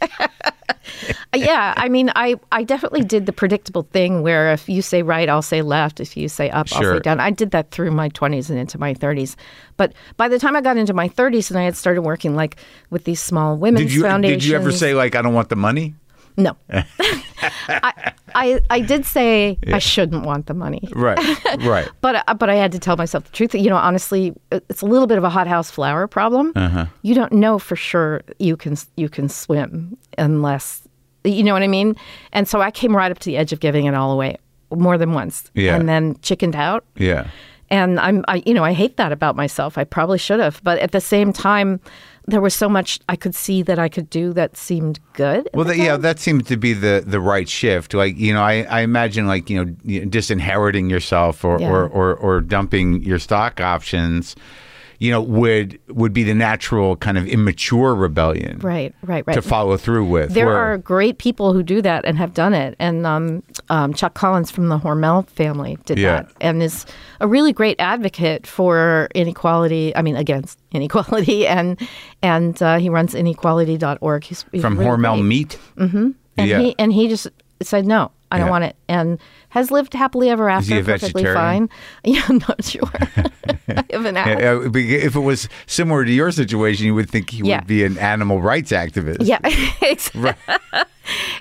yeah, I mean, I, I definitely did the predictable thing where if you say right, I'll say left. If you say up, I'll say down. I did that through my 20s and into my 30s. But by the time I got into my 30s and I had started working like with these small women's Did you foundations. did you ever say like I don't want the money? No? I, I, I did say I shouldn't want the money. Right. right. But uh, but I had to tell myself the truth. You know, honestly, it's a little bit of a hothouse flower problem. Uh-huh. You don't know for sure you can you can swim unless you know what I mean. And so I came right up to the edge of giving it all away more than once. Yeah. And then chickened out. Yeah. And I'm I you know I hate that about myself. I probably should have, but at the same time. There was so much I could see that I could do that seemed good. Well, the that, yeah, that seems to be the the right shift. Like you know, I, I imagine like you know disinheriting yourself or, Yeah. or, or or dumping your stock options, you know, would would be the natural kind of immature rebellion, right, right, right. To follow through with. There where- are great people who do that and have done it. And um, um, Chuck Collins from the Hormel family did Yeah. that and is a really great advocate for inequality. I mean, against inequality. And and uh, he runs inequality.org. He's, he's from really Hormel great. Meat. And yeah. he and he just said no. I don't Yeah. want it, and has lived happily ever after, Is he a perfectly vegetarian? fine. Yeah, I'm not sure. I haven't asked. Yeah, if it was similar to your situation, you would think he Yeah. would be an animal rights activist. Yeah, exactly.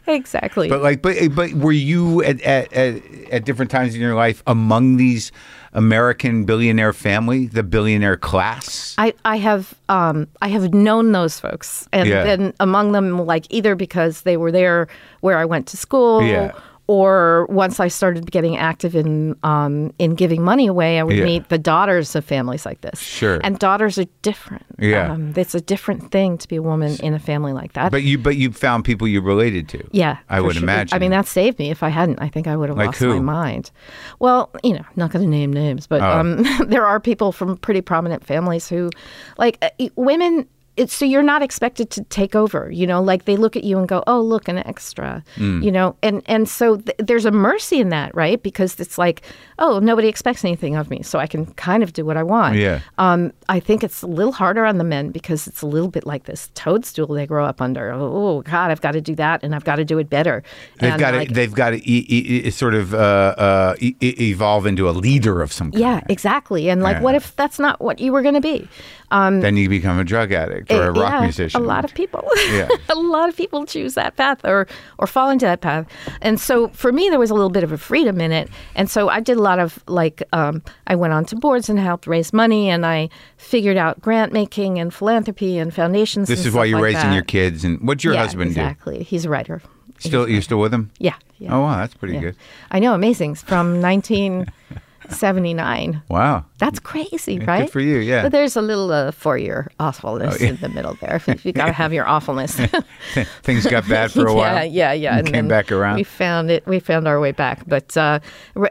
exactly. But like, but but were you at, at at at different times in your life among these American billionaire family, the billionaire class? I, I have um, I have known those folks, and Yeah. then among them, like either because they were there where I went to school, Yeah. Or once I started getting active in um, in giving money away, I would Yeah. meet the daughters of families like this. Sure. and daughters are different. Yeah. um, it's a different thing to be a woman in a family like that. But you but you found people you related to. Yeah, I would sure. imagine. I mean, that saved me. If I hadn't, I think I would have Like lost who? my mind. Well, you know, not going to name names, but Oh. um, there are people from pretty prominent families who, like, uh, women. It's, so you're not expected to take over, you know. Like they look at you and go, "Oh, look, an extra," Mm. you know. And and so th- there's a mercy in that, right? Because it's like, oh, nobody expects anything of me, so I can kind of do what I want. Yeah. Um, I think it's a little harder on the men because it's a little bit like this toadstool they grow up under. Oh God, I've got to do that, and I've got to do it better. They've And, got to like, they've got to e- e- e- sort of uh, uh, evolve into a leader of some kind. yeah, exactly. And like, Yeah. what if that's not what you were going to be? Then you become a drug addict or a rock yeah, musician. A lot of people. Yeah. a lot of people choose that path or or fall into that path. And so for me there was a little bit of a freedom in it. And so I did a lot of like um, I went on to boards and helped raise money and I figured out grant making and philanthropy and foundations. This and is why you're like raising that. your kids. And what's your yeah, husband exactly. He's a writer. Still, you're still with him? Yeah. yeah. Oh wow, that's pretty good. I know, amazing. It's From 1979. Wow. That's crazy, right? Good for you, yeah. But there's a little uh, four-year awfulness Oh, yeah. in the middle there. If you got to have your awfulness. Things got bad for a while. Yeah, yeah, yeah. And came back around. We found it. We found our way back. But uh,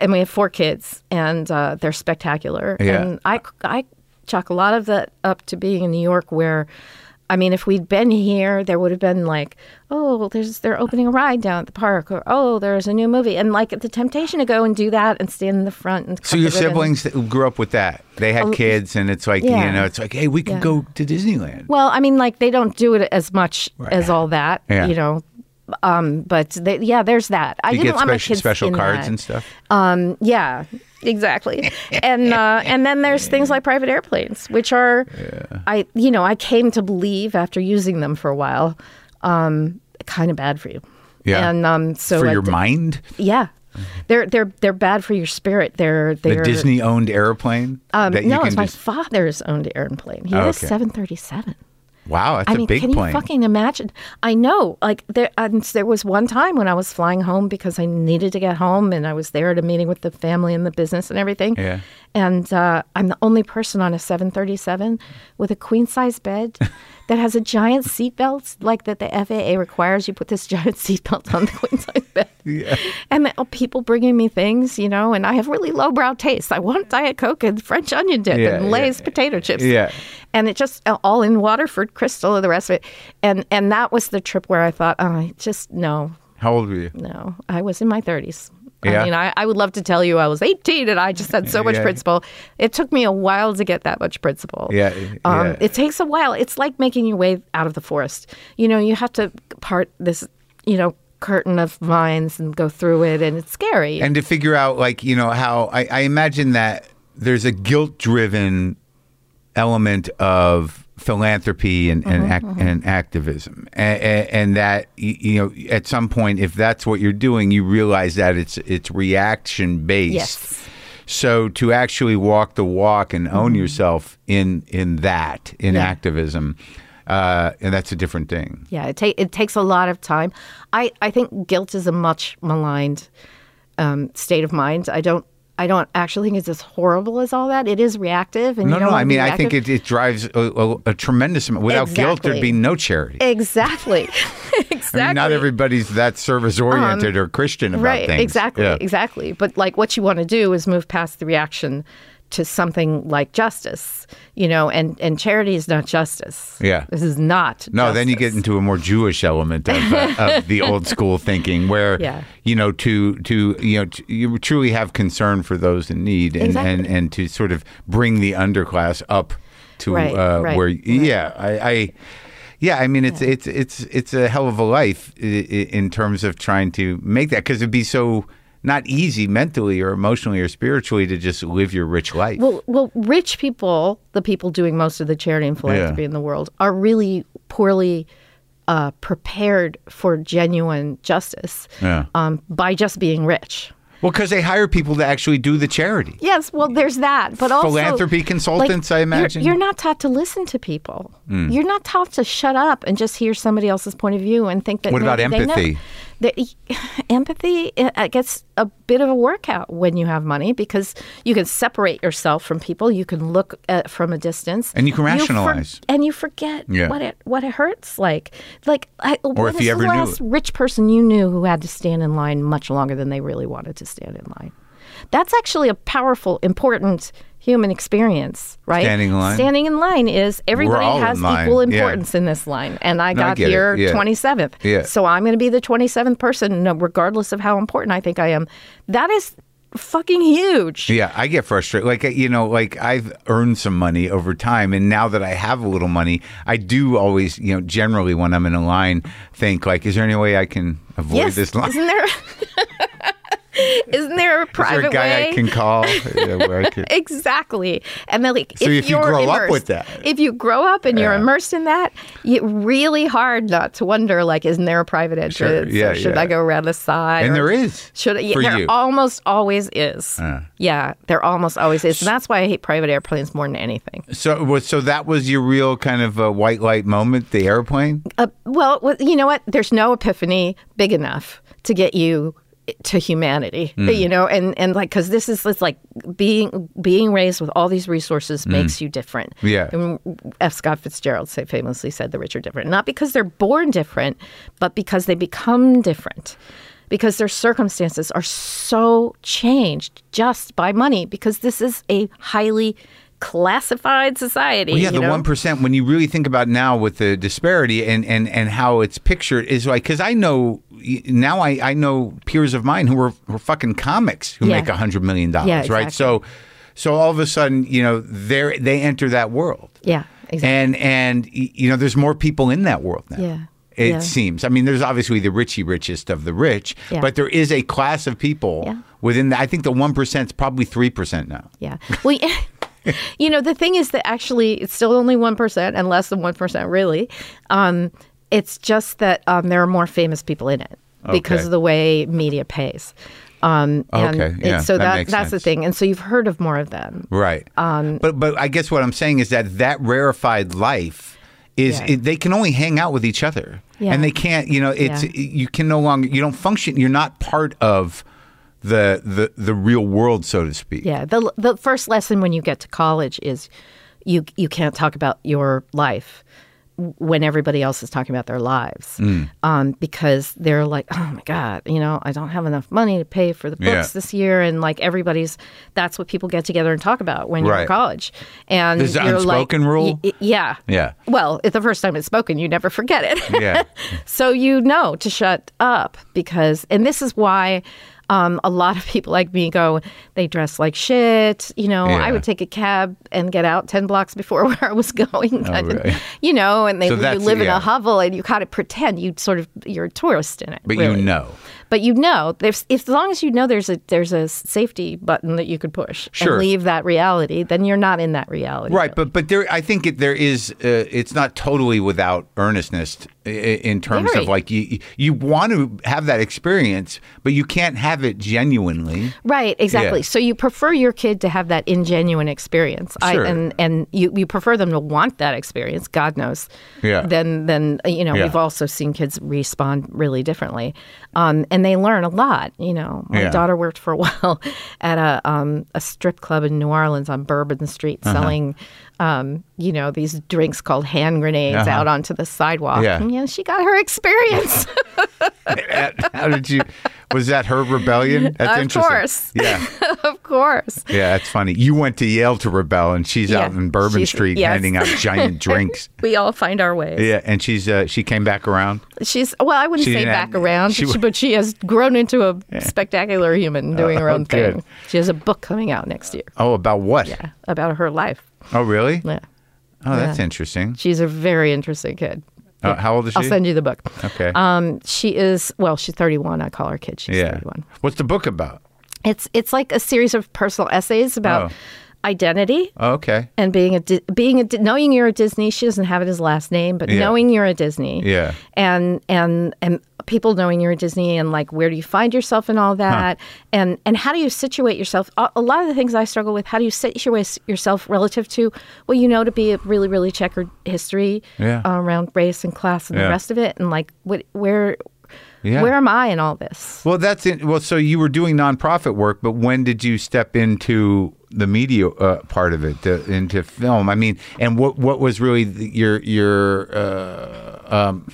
and we have four kids, and uh, they're spectacular. Yeah. And I, I chalk a lot of that up to being in New York, where. I mean, if we'd been here, there would have been like, oh, there's they're opening a ride down at the park, or oh, there's a new movie, and like the temptation to go and do that and stand in the front and. So your siblings grew up with that. They had kids, and it's like Oh, yeah. you know, it's like, hey, we could Yeah. go to Disneyland. Well, I mean, like they don't do it as much as all that, Yeah. you know. Um, but they, yeah, there's that. I you didn't get want my special kids special cards that. and stuff. Um, yeah, exactly. and uh, and then there's things like private airplanes, which are, I you know, I came to believe after using them for a while, um, kind of bad for you. Yeah. And um, so for I your mind. yeah. They're they're they're bad for your spirit. They're The they're Disney owned airplane. Um, that you no, it's my father's owned airplane. He Oh, had a okay. 737. Wow, that's I a mean, big can plane. you fucking imagine? I know, like there, and there was one time when I was flying home because I needed to get home, and I was there at a meeting with the family and the business and everything. Yeah. And uh, I'm the only person on a 737 with a queen size bed that has a giant seatbelt, like that the FAA requires. You put this giant seatbelt on the queen size bed. Yeah. And the, oh, people bringing me things, you know, and I have really lowbrow tastes. I want Diet Coke and French onion dip Yeah, and yeah, Lay's potato chips Yeah. and it just uh, all in Waterford Crystal and the rest of it. And and that was the trip where I thought, oh, I just no, How old were you? no. I was in my thirties. Yeah. I mean, I, I would love to tell you I was 18 and I just had so much Yeah. principle. It took me a while to get that much principle. Yeah, Um, yeah. It takes a while. It's like making your way out of the forest. You know, you have to part this, you know, curtain of vines and go through it, and it's scary. and to figure out like you know how I, I imagine that there's a guilt driven element of philanthropy and and, ac- and activism and, and that you know at some point if that's what you're doing you realize that it's it's reaction based Yes. so to actually walk the walk and own yourself in in that in Yeah. activism uh, and that's a different thing Yeah, it, ta- it takes a lot of time. I, I think guilt is a much maligned um, state of mind. I don't I don't actually think it's as horrible as all that. It is reactive, and no no i mean i think it, it drives a, a, a tremendous amount without guilt there'd be no charity exactly exactly. I mean, not everybody's that service oriented or Christian about Um, right things. exactly Yeah. exactly. But like what you want to do is move past the reaction to something like justice, you know, and and charity is not justice. Yeah. this is not. No, then you get into a more Jewish element of, uh, of the old school thinking, where Yeah. you know to to you know to, you truly have concern for those in need, and, Exactly. and and to sort of bring the underclass up to Right, uh, right, where right. yeah, I. I yeah, I mean it's it's it's it's a hell of a life in terms of trying to make that because it'd be so not easy mentally or emotionally or spiritually to just live your rich life. Well, well, rich people, the people doing most of the charity and philanthropy Yeah. in the world, are really poorly uh, prepared for genuine justice Yeah. um, by just being rich. Well, because they hire people to actually do the charity. Yes, well, there's that, but also Philanthropy consultants, I you're- imagine? Hmm. You're, not taught to listen to people. You're not taught to shut up and just hear somebody else's point of view and think that. What about maybe they know. empathy? The- empathy it gets a bit of a workout when you have money because you can separate yourself from people. You can look at, from a distance, And you can for- rationalize. and you forget Yeah. what it what it hurts like. Like, I, Or when if was you the ever knew last rich person you knew who had to stand in line much longer than they really wanted to stand in line. That's actually a powerful, important human experience, right? Standing in line? Standing in line is everybody has equal yeah. importance in this line. And I No, I got get here yeah. 27th. Yeah. So I'm going to be the 27th person, regardless of how important I think I am. That is fucking huge. Yeah, I get frustrated. Like you know, like I've earned some money over time, and now that I have a little money, I do always, you know, generally when I'm in a line, think like, is there any way I can avoid Yes. this line? Isn't there? Isn't there a Is there private a guy way? I can call? I could- Exactly. And then like So if you you're grow up with that. If you grow up and you're immersed in that, it's really hard not to wonder like, isn't there a private entrance? Sure. Yeah, should yeah. I go around the side? And or there is Should I, yeah, there you. almost always is. Uh. yeah, there almost always is. And that's why I hate private airplanes more than anything. So, so that was your real kind of uh, white light moment, the airplane. Uh, well, you know what? There's no epiphany big enough to get you to humanity, Hmm. you know, and and like because this is it's like being being raised with all these resources makes you different. Yeah. And F. Scott Fitzgerald say famously said the rich are different, not because they're born different, but because they become different. Because their circumstances are so changed just by money, because this is a highly classified society. Well, yeah, the one percent. When you really think about now with the disparity and and and how it's pictured is like because I know now I I know peers of mine who are were fucking comics who Yeah. make a hundred million dollars, Yeah, right? So so all of a sudden, you know, they they enter that world, Yeah, exactly. and and you know, there's more people in that world now. Yeah. It Yeah. seems. I mean, there's obviously the richy richest of the rich, but there is a class of people within. The, I think the one percent is probably three percent now. Yeah. Well, you know, the thing is that actually it's still only 1% and less than 1% really. Um, it's just that um, there are more famous people in it because Okay. of the way media pays. Um, and Okay, yeah, so that that, that's the thing. And so you've heard of more of them. Right. Um, but but I guess what I'm saying is that that rarefied life is Yeah. it, they can only hang out with each other, Yeah. and they can't. You know, it's you can no longer you don't function. You're not part of the the the real world, so to speak. Yeah. The, the first lesson when you get to college is you, you can't talk about your life when everybody else is talking about their lives Mm. um, because they're like, oh my God, you know, I don't have enough money to pay for the books Yeah. this year. And like everybody's, that's what people get together and talk about when you're in college. And There's an you're like, unspoken rule? y- yeah. Yeah. Well, the first time it's spoken, you never forget it. Yeah. so you know to shut up because, and this is why Um, a lot of people like me go, they dress like shit. You know, Yeah. I would take a cab and get out 10 blocks before where I was going. Oh, really? You know, and they, So you live in a hovel and you kind of pretend you sort of, you're a tourist in it. But really. you know. But you know, there's, if as long as you know there's a there's a safety button that you could push Sure. and leave that reality, then you're not in that reality. Right, but but there, I think it, there is. Uh, it's not totally without earnestness in terms Very. of like you you want to have that experience, but you can't have it genuinely. Right, exactly. Yeah. So you prefer your kid to have that ingenuine experience, Sure. I, and and you, you prefer them to want that experience. God knows. Yeah. Then then you know Yeah. we've also seen kids respond really differently, um, and they learn a lot. You know, my Yeah. daughter worked for a while at a um, a strip club in New Orleans on Bourbon Street, Uh-huh. selling. Um, you know these drinks called hand grenades Uh-huh. out onto the sidewalk. Yeah. And, you know, she got her experience. How did you? Was that her rebellion? That's Of interesting. course. Yeah, of course. yeah, that's funny. You went to Yale to rebel, and she's out in Bourbon Street yes. handing out giant drinks. We all find our ways. Yeah, and she's uh, she came back around. She's well, I wouldn't She say back have- around, she but she, but she has grown into a spectacular human doing her Oh, own good. thing. She has a book coming out next year. Oh, about what? Yeah, about her life. Oh, really? Yeah, Oh, that's Yeah. interesting. she's a very interesting kid. Uh, how old is she? I'll send you the book. Okay. Um, she is well, she's 31. I call her kid. She's yeah. 31. What's the book about? It's it's like a series of personal essays about Oh. identity Oh, okay. and being a being a knowing you're a Disney. She doesn't have it as last name, but Yeah. knowing you're a Disney. Yeah. And and and people knowing you're a Disney and like where do you find yourself and all that and and how do you situate yourself? A, a lot of the things I struggle with. How do you situate yourself relative to what you know to be a really really checkered history Yeah. uh, around race and class and Yeah. the rest of it, and like what where. Yeah. Where am I in all this? Well, that's it. Well, so you were doing nonprofit work, but when did you step into the media uh, part of it, into film? I mean, and what what was really your your uh, um,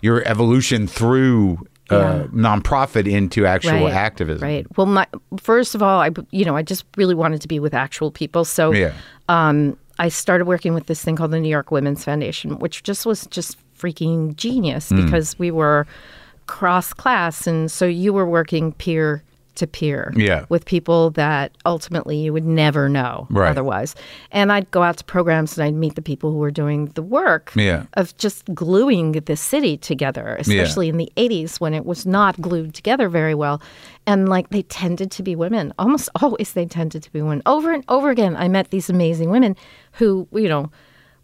your evolution through uh, Yeah. nonprofit into actual right, activism? Right. Well, my first of all, I you know I just really wanted to be with actual people, so Yeah. um, I started working with this thing called the New York Women's Foundation, which just was just freaking genius Hmm. because we were cross class, and so you were working peer to peer Yeah. with people that ultimately you would never know Right. otherwise. And I'd go out to programs and I'd meet the people who were doing the work Yeah. of just gluing the city together, especially in the 80s when it was not glued together very well. And like they tended to be women. Almost always they tended to be women. Over and over again, I met these amazing women who, you know,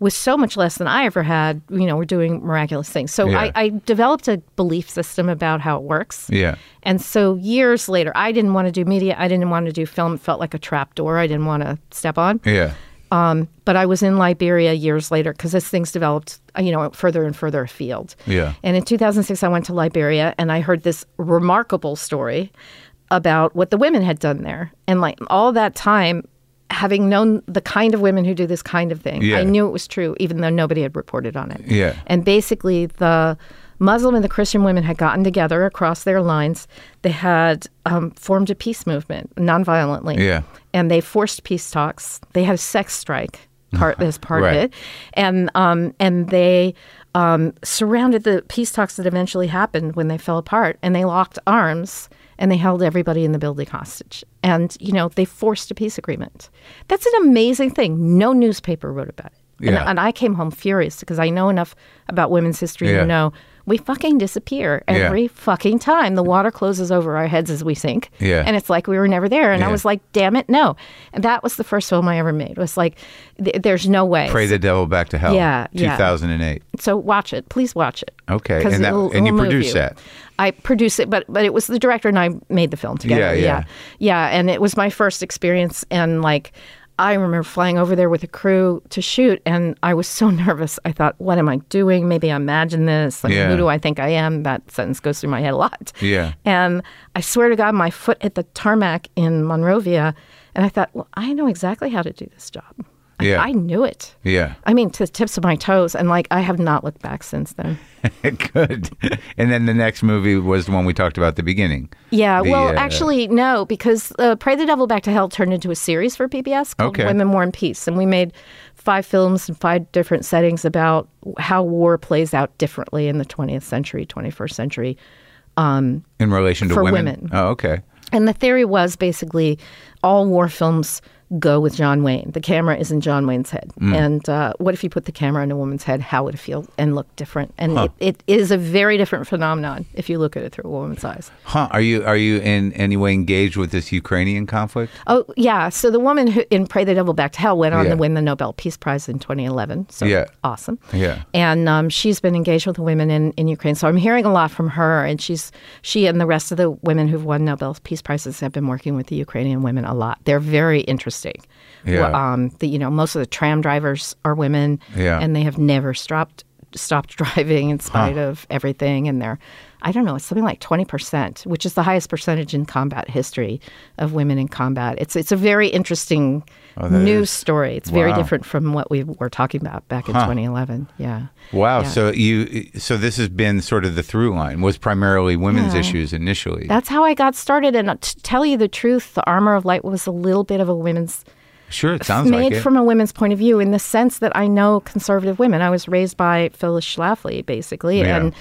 with so much less than I ever had, you know, were doing miraculous things. So Yeah. I, I developed a belief system about how it works. Yeah. And so years later, I didn't want to do media. I didn't want to do film. It felt like a trap door I didn't want to step on. Yeah. Um, but I was in Liberia years later because as things developed, uh, you know, further and further afield. Yeah. And in 2006, I went to Liberia and I heard this remarkable story about what the women had done there. And like all that time, having known the kind of women who do this kind of thing, Yeah. I knew it was true, even though nobody had reported on it. Yeah. And basically, the Muslim and the Christian women had gotten together across their lines. They had um, formed a peace movement nonviolently. Yeah. And they forced peace talks. They had a sex strike part as part Right. of it, and um, and they um, surrounded the peace talks that eventually happened when they fell apart, and they locked arms and they held everybody in the building hostage. And you know they forced a peace agreement. That's an amazing thing. No newspaper wrote about it. And, and I came home furious because I know enough about women's history Yeah. to know we fucking disappear Yeah. every fucking time. The water closes over our heads as we sink. Yeah. And it's like we were never there. And Yeah. I was like, damn it, no. And that was the first film I ever made. It was like, th- there's no way. Pray the devil back to hell. Yeah, yeah. 2008. So watch it. Please watch it. Okay. and that- it'll- and you it'll produce that? I produce it, but but it was the director and I made the film together. Yeah, yeah. yeah, Yeah, and it was my first experience, and like I remember flying over there with a crew to shoot, and I was so nervous. I thought, "What am I doing? Maybe I imagine this. Like, Yeah. Who do I think I am?" That sentence goes through my head a lot. Yeah. And I swear to God, my foot hit the tarmac in Monrovia, and I thought, "Well, I know exactly how to do this job. Yeah. I knew it." Yeah. I mean, to the tips of my toes, and like I have not looked back since then. Good. And then the next movie was the one we talked about at the beginning. Yeah, The, well, uh, actually, no, because uh, Pray the Devil Back to Hell turned into a series for PBS called Okay. Women, War, and Peace. And we made five films in five different settings about how war plays out differently in the 20th century, 21st century. um, In relation to For women? women. Oh, okay. and the theory was basically all war films go with John Wayne. The camera is in John Wayne's head. Mm. And uh, what if you put the camera in a woman's head? How would it feel and look different? And it, it is a very different phenomenon if you look at it through a woman's eyes. Huh. Are you are you in any way engaged with this Ukrainian conflict? Oh, yeah. So the woman who, in Pray the Devil Back to Hell went on Yeah. to win the Nobel Peace Prize in 2011. So Yeah. awesome. Yeah. And um, she's been engaged with the women in, in Ukraine. So I'm hearing a lot from her. And she's she and the rest of the women who've won Nobel Peace Prizes have been working with the Ukrainian women a lot. They're very interesting. Yeah. Um, the, you know, most of the tram drivers are women. Yeah. And they have never stopped stopped driving in spite of everything. And they're, I don't know, it's something like 20%, which is the highest percentage in combat history of women in combat. It's, it's a very interesting oh, that news is- story. It's very different from what we were talking about back in 2011. Yeah. Wow. Yeah. So you so this has been sort of the through line was primarily women's Yeah. issues initially. That's how I got started. And to tell you the truth, the Armor of Light was a little bit of a women's sure, it sounds made like it. from a women's point of view in the sense that I know conservative women. I was raised by Phyllis Schlafly, basically, Yeah. and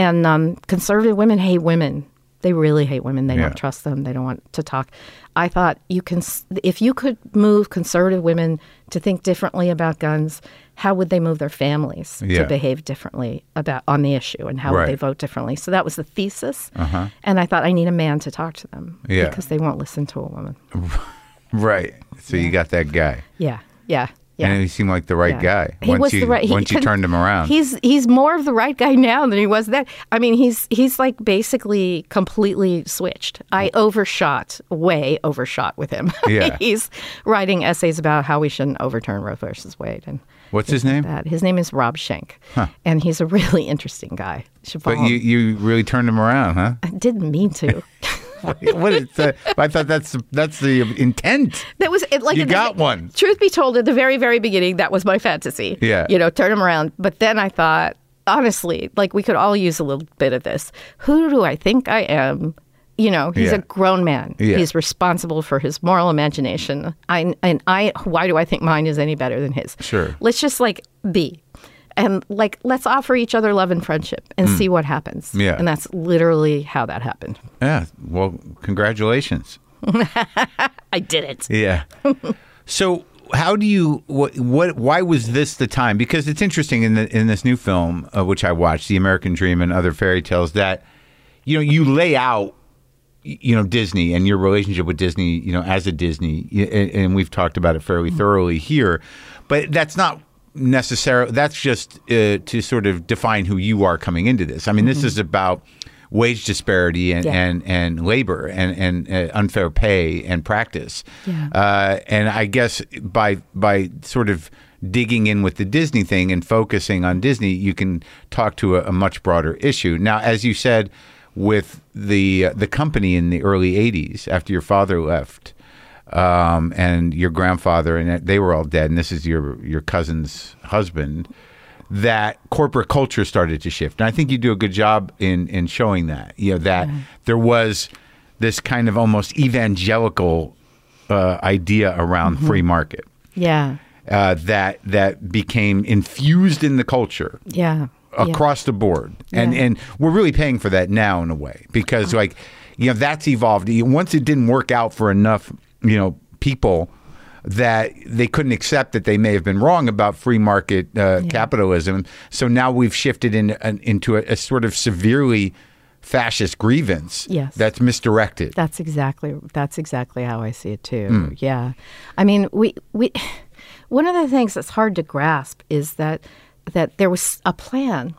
and um, conservative women hate women. They really hate women. They Yeah. don't trust them. They don't want to talk. I thought you can, if you could move conservative women to think differently about guns, how would they move their families Yeah. to behave differently about on the issue, and how Right. would they vote differently? So that was the thesis. Uh-huh. And I thought I need a man to talk to them. Yeah. because they won't listen to a woman. right. So you got that guy. Yeah, yeah, yeah. And he seemed like the right Yeah. guy. He once was you the right. he once you turned him around. He's he's more of the right guy now than he was then. I mean, he's he's like basically completely switched. I overshot, way overshot with him. Yeah. he's writing essays about how we shouldn't overturn Roe versus Wade and. What's his things like name? His name is Rob Schenck, and he's a really interesting guy. You but you, you really turned him around, huh? I didn't mean to. what is that? I thought that's that's the intent. That was it. Like You at the- got one. Truth be told, at the very, very beginning, that was my fantasy. Yeah. you know, turn him around. But then I thought, honestly, like we could all use a little bit of this. Who do I think I am? You know, he's Yeah. a grown man. Yeah. He's responsible for his moral imagination. I and I. Why do I think mine is any better than his? Sure. Let's just like be. And like, let's offer each other love and friendship and see what happens. Mm. Yeah. And that's literally how that happened. Yeah. Well, congratulations. I did it. Yeah. so how do you what what why was this the time? Because it's interesting in the in this new film uh, which I watched, The American Dream and other fairy tales that you know you lay out you know Disney and your relationship with Disney, you know, as a Disney, and, and we've talked about it fairly thoroughly here, but that's not necessarily. That's just uh, to sort of define who you are coming into this. I mean, this is about wage disparity and Yeah. and, and labor and and uh, unfair pay and practice. Yeah. Uh, and I guess by by sort of digging in with the Disney thing and focusing on Disney, you can talk to a, a much broader issue. Now, as you said, with the uh, the company in the early '80s, after your father left, um, and your grandfather, and they were all dead, and this is your your cousin's husband. That corporate culture started to shift, and I think you do a good job in in showing that. You know that there was this kind of almost evangelical uh, idea around free market Yeah. uh, that that became infused in the culture Yeah. Yeah. across the board, and Yeah. and we're really paying for that now in a way because like you know that's evolved. Once it didn't work out for enough you know people that they couldn't accept that they may have been wrong about free market uh, capitalism. So now we've shifted in, an into a, a sort of severely fascist grievance Yes. that's misdirected. That's exactly that's exactly how I see it too. Hmm. Yeah, I mean, we we one of the things that's hard to grasp is that that there was a plan,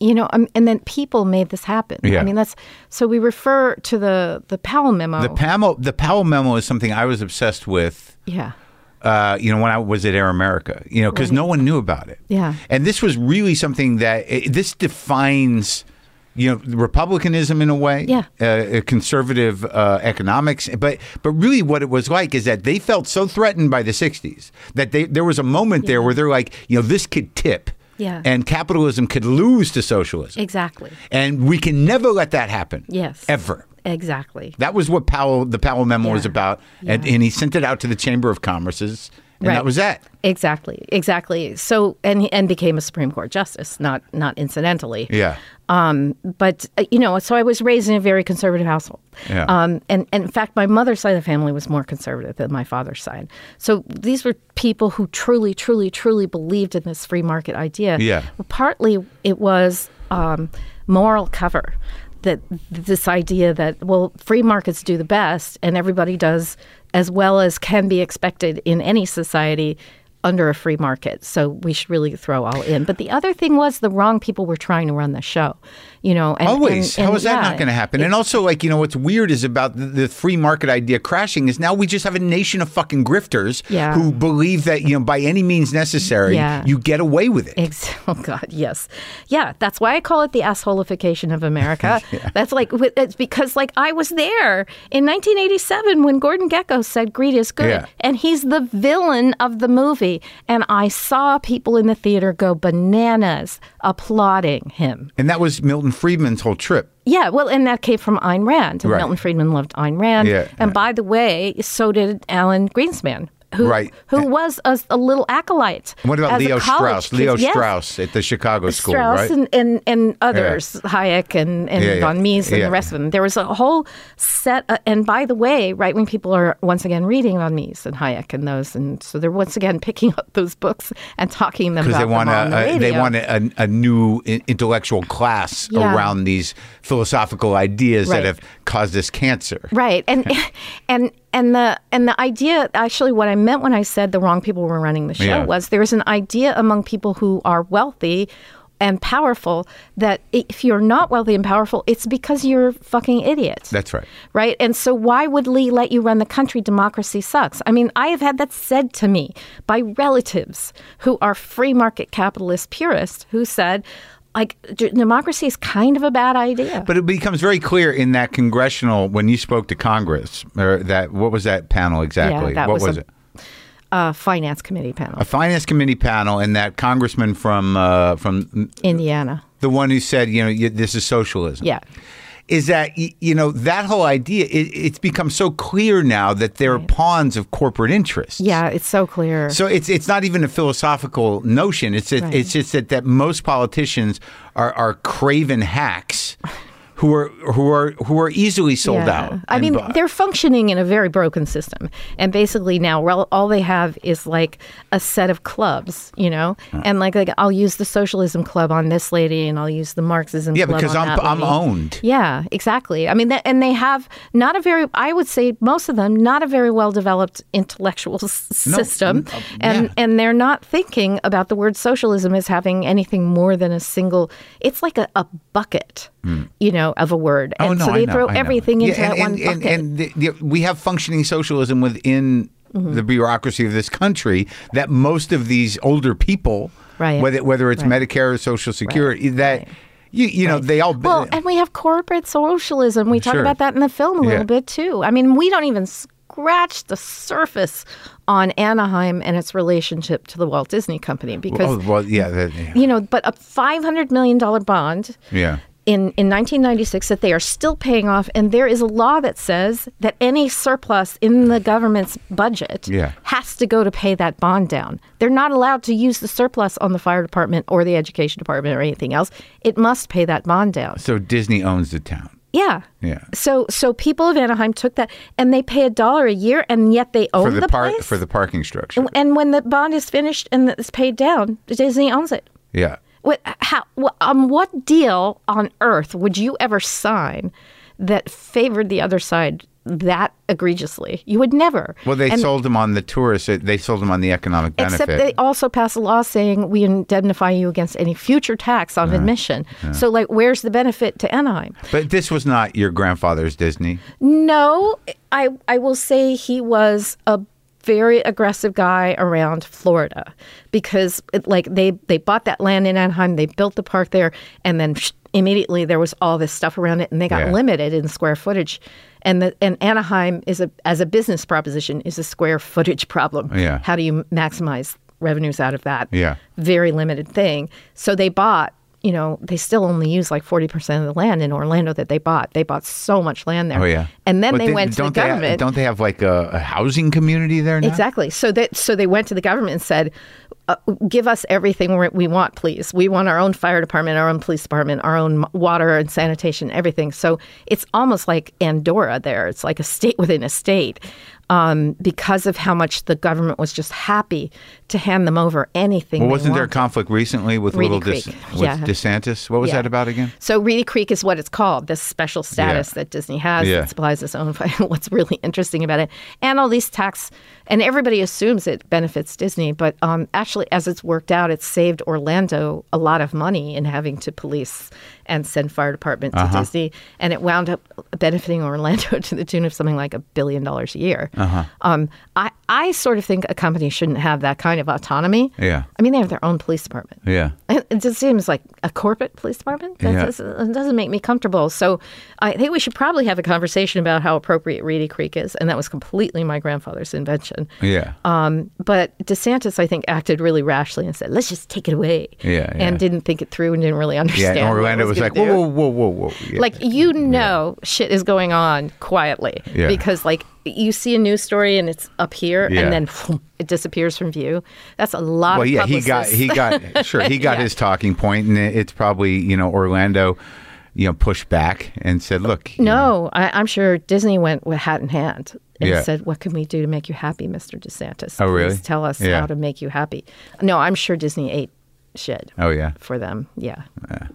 you know, um, and then people made this happen. Yeah. I mean, that's so we refer to the the Powell memo. The Powell, the Powell memo is something I was obsessed with. yeah, Uh, you know, when I was at Air America, you know, because no one knew about it. Yeah. and this was really something that it, this defines, you know, republicanism in a way. Yeah. uh, conservative uh, economics, but but really, what it was like is that they felt so threatened by the '60s that they there was a moment there where they're like, you know, this could tip. Yeah. and capitalism could lose to socialism, exactly. and we can never let that happen. Yes. ever. Exactly. That was what Powell, the Powell memo was Yeah. about, and, and he sent it out to the Chamber of Commerce's and Right. that was that. Exactly, exactly. So and and became a Supreme Court justice, not not incidentally. Yeah. Um, but uh, you know, so I was raised in a very conservative household. Yeah. Um, and, and in fact, my mother's side of the family was more conservative than my father's side. So these were people who truly, truly, truly believed in this free market idea. Yeah. Well, partly it was um, moral cover. That this idea that well, free markets do the best, and everybody does as well as can be expected in any society under a free market. So we should really throw all in. But the other thing was the wrong people were trying to run the show. You know, and, Always. and- and is that yeah, not going to happen? And also, like, you know, what's weird is about the, the free market idea crashing is now we just have a nation of fucking grifters Yeah. who believe that, you know, by any means necessary, Yeah. you get away with it. Ex- oh God, yes, yeah. That's why I call it the assholification of America. That's like it's because like I was there in 1987 when Gordon Gekko said "Greed is good," and he's the villain of the movie, and I saw people in the theater go bananas applauding him. And that was Milton Friedman's whole trip. Yeah, well, and that came from Ayn Rand. And Right. Milton Friedman loved Ayn Rand. Yeah, and yeah. by the way, so did Alan Greenspan. Who, Right. who was a, a little acolyte. What about Leo Strauss? kid. Leo Yes. Strauss at the Chicago School, Strauss right? and, and, and others, Hayek and, and Yeah, yeah. von Mises and Yeah. the rest of them. There was a whole set. uh and by the way, right when people are once again reading von Mises and Hayek and those, and so they're once again picking up those books and talking them because about they want them the a, a they want a, a new intellectual class Yeah. around these philosophical ideas that have caused this cancer. Right. And and and the and the idea actually what I meant when I said the wrong people were running the show Yeah. was there's an idea among people who are wealthy and powerful that if you're not wealthy and powerful, it's because you're fucking idiots. That's right. Right. And so why would Lee let you run the country? Democracy sucks. I mean, I have had that said to me by relatives who are free market capitalist purists who said, like, d- democracy is kind of a bad idea. But it becomes very clear in that congressional when you spoke to Congress or that what was that panel exactly? that what was was, a- it? uh, finance committee panel, A finance committee panel, and that congressman from uh, from Indiana. the one who said, you know, this is socialism. Yeah. Is that you know that whole idea? It, it's become so clear now that they're pawns of corporate interests. Yeah, it's so clear. So it's it's not even a philosophical notion. It's it, Right. it's just that, that most politicians are are craven hacks who are who are who are easily sold Yeah. out. I mean, bought. they're functioning in a very broken system, and basically now all they have is like a set of clubs, you know, and like like I'll use the socialism club on this lady, and I'll use the Marxism yeah, club because I'm I'm lady. owned. Yeah, exactly. I mean, that, and they have not a very, I would say, most of them, not a very well developed intellectual s- No, system, uh, and yeah. and they're not thinking about the word socialism as having anything more than a single. It's like a, a bucket, you know, of a word, Oh and no, so they know, throw everything into yeah, that and, one and, bucket. and, and the, the, we have functioning socialism within Mm-hmm. the bureaucracy of this country that most of these older people, Right. whether whether it's Right. Medicare or Social Security, that Right. you you know they all well, and we have corporate socialism. We talk Sure. about that in the film a Yeah. little bit too. I mean, we don't even scratch the surface on Anaheim and its relationship to the Walt Disney Company because oh well yeah that, yeah. you know, but a five hundred million dollar bond yeah. In in 1996 that they are still paying off, and there is a law that says that any surplus in the government's budget Yeah. has to go to pay that bond down. They're not allowed to use the surplus on the fire department or the education department or anything else. It must pay that bond down. So Disney owns the town. Yeah. Yeah. So so people of Anaheim took that, and they pay a dollar a year, and yet they own for the, the park place. for the parking structure. and when the bond is finished and it's paid down, Disney owns it. Yeah. What, how, um, what deal on earth would you ever sign that favored the other side that egregiously? You would never. Well, they And- sold them on the tourists. They sold them on the economic benefit. Except they also passed a law saying we indemnify you against any future tax on admission. So, like, where's the benefit to Anaheim? but this was not your grandfather's Disney. No, I I will say he was a very aggressive guy around Florida because it, like they they bought that land in Anaheim, they built the park there, and then psh, immediately there was all this stuff around it, and they got Yeah. limited in square footage. And the and Anaheim is a as a business proposition is a square footage problem. Yeah. How do you maximize revenues out of that? Yeah. Very limited thing. So they bought you know, they still only use like 40% of the land in Orlando that they bought. They bought so much land there. Oh yeah. And then But they went to the they government. don't they have like a, a housing community there now? Exactly. So that so they went to the government and said, uh, "Give us everything we want, please. We want our own fire department, our own police department, our own water and sanitation, everything." So it's almost like Andorra. There, it's like a state within a state. Um, because of how much the government was just happy to hand them over anything. Well, wasn't there a conflict recently with Reedy little Creek. with Yeah. DeSantis? What was Yeah. that about again? So Reedy Creek is what it's called, this special status Yeah. that Disney has. Yeah. It supplies its own. What's really interesting about it, and all these tax, and everybody assumes it benefits Disney, but um, actually, as it's worked out, it's saved Orlando a lot of money in having to police and send fire department to Uh-huh. Disney, and it wound up benefiting Orlando to the tune of something like a billion dollars a year. Uh-huh. Um, I I sort of think a company shouldn't have that kind of autonomy. Yeah. I mean, they have their own police department. Yeah. It just seems like a corporate police department. That Yeah. doesn't, it doesn't make me comfortable. So I think we should probably have a conversation about how appropriate Reedy Creek is. And that was completely my grandfather's invention. Yeah. Um, but DeSantis, I think, acted really rashly and said, let's just take it away. Yeah, yeah. And didn't think it through and didn't really yeah. understand. And what it Orlando was, gonna like, whoa, whoa, whoa, whoa, whoa. Yeah. Like you know, shit is going on quietly Yeah. because like you see a news story and it's up here Yeah. and then it disappears from view. That's a lot. well, of yeah, he got he got sure he got Yeah. his talking point, and it's probably you know Orlando, you know, pushed back and said, look, No, I, I'm sure Disney went with hat in hand and Yeah. said, "What can we do to make you happy, Mr. DeSantis? Oh, really? Tell us how to make you happy." No, I'm sure Disney ate shit oh yeah. for them. Yeah, uh,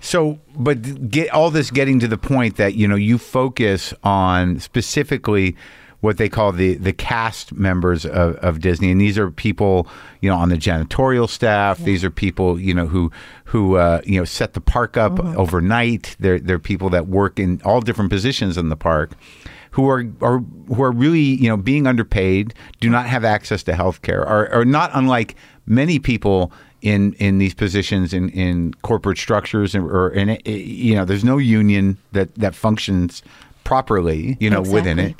So, but get all this getting to the point that you know you focus on specifically what they call the the cast members of, of Disney, and these are people you know on the janitorial staff. These are people you know who who uh, you know set the park up overnight. They're they're people that work in all different positions in the park. Who are, are who are really you know being underpaid, do not have access to health care, are, are not unlike many people in in these positions in in corporate structures and or in it, you know there's no union that that functions properly you know within it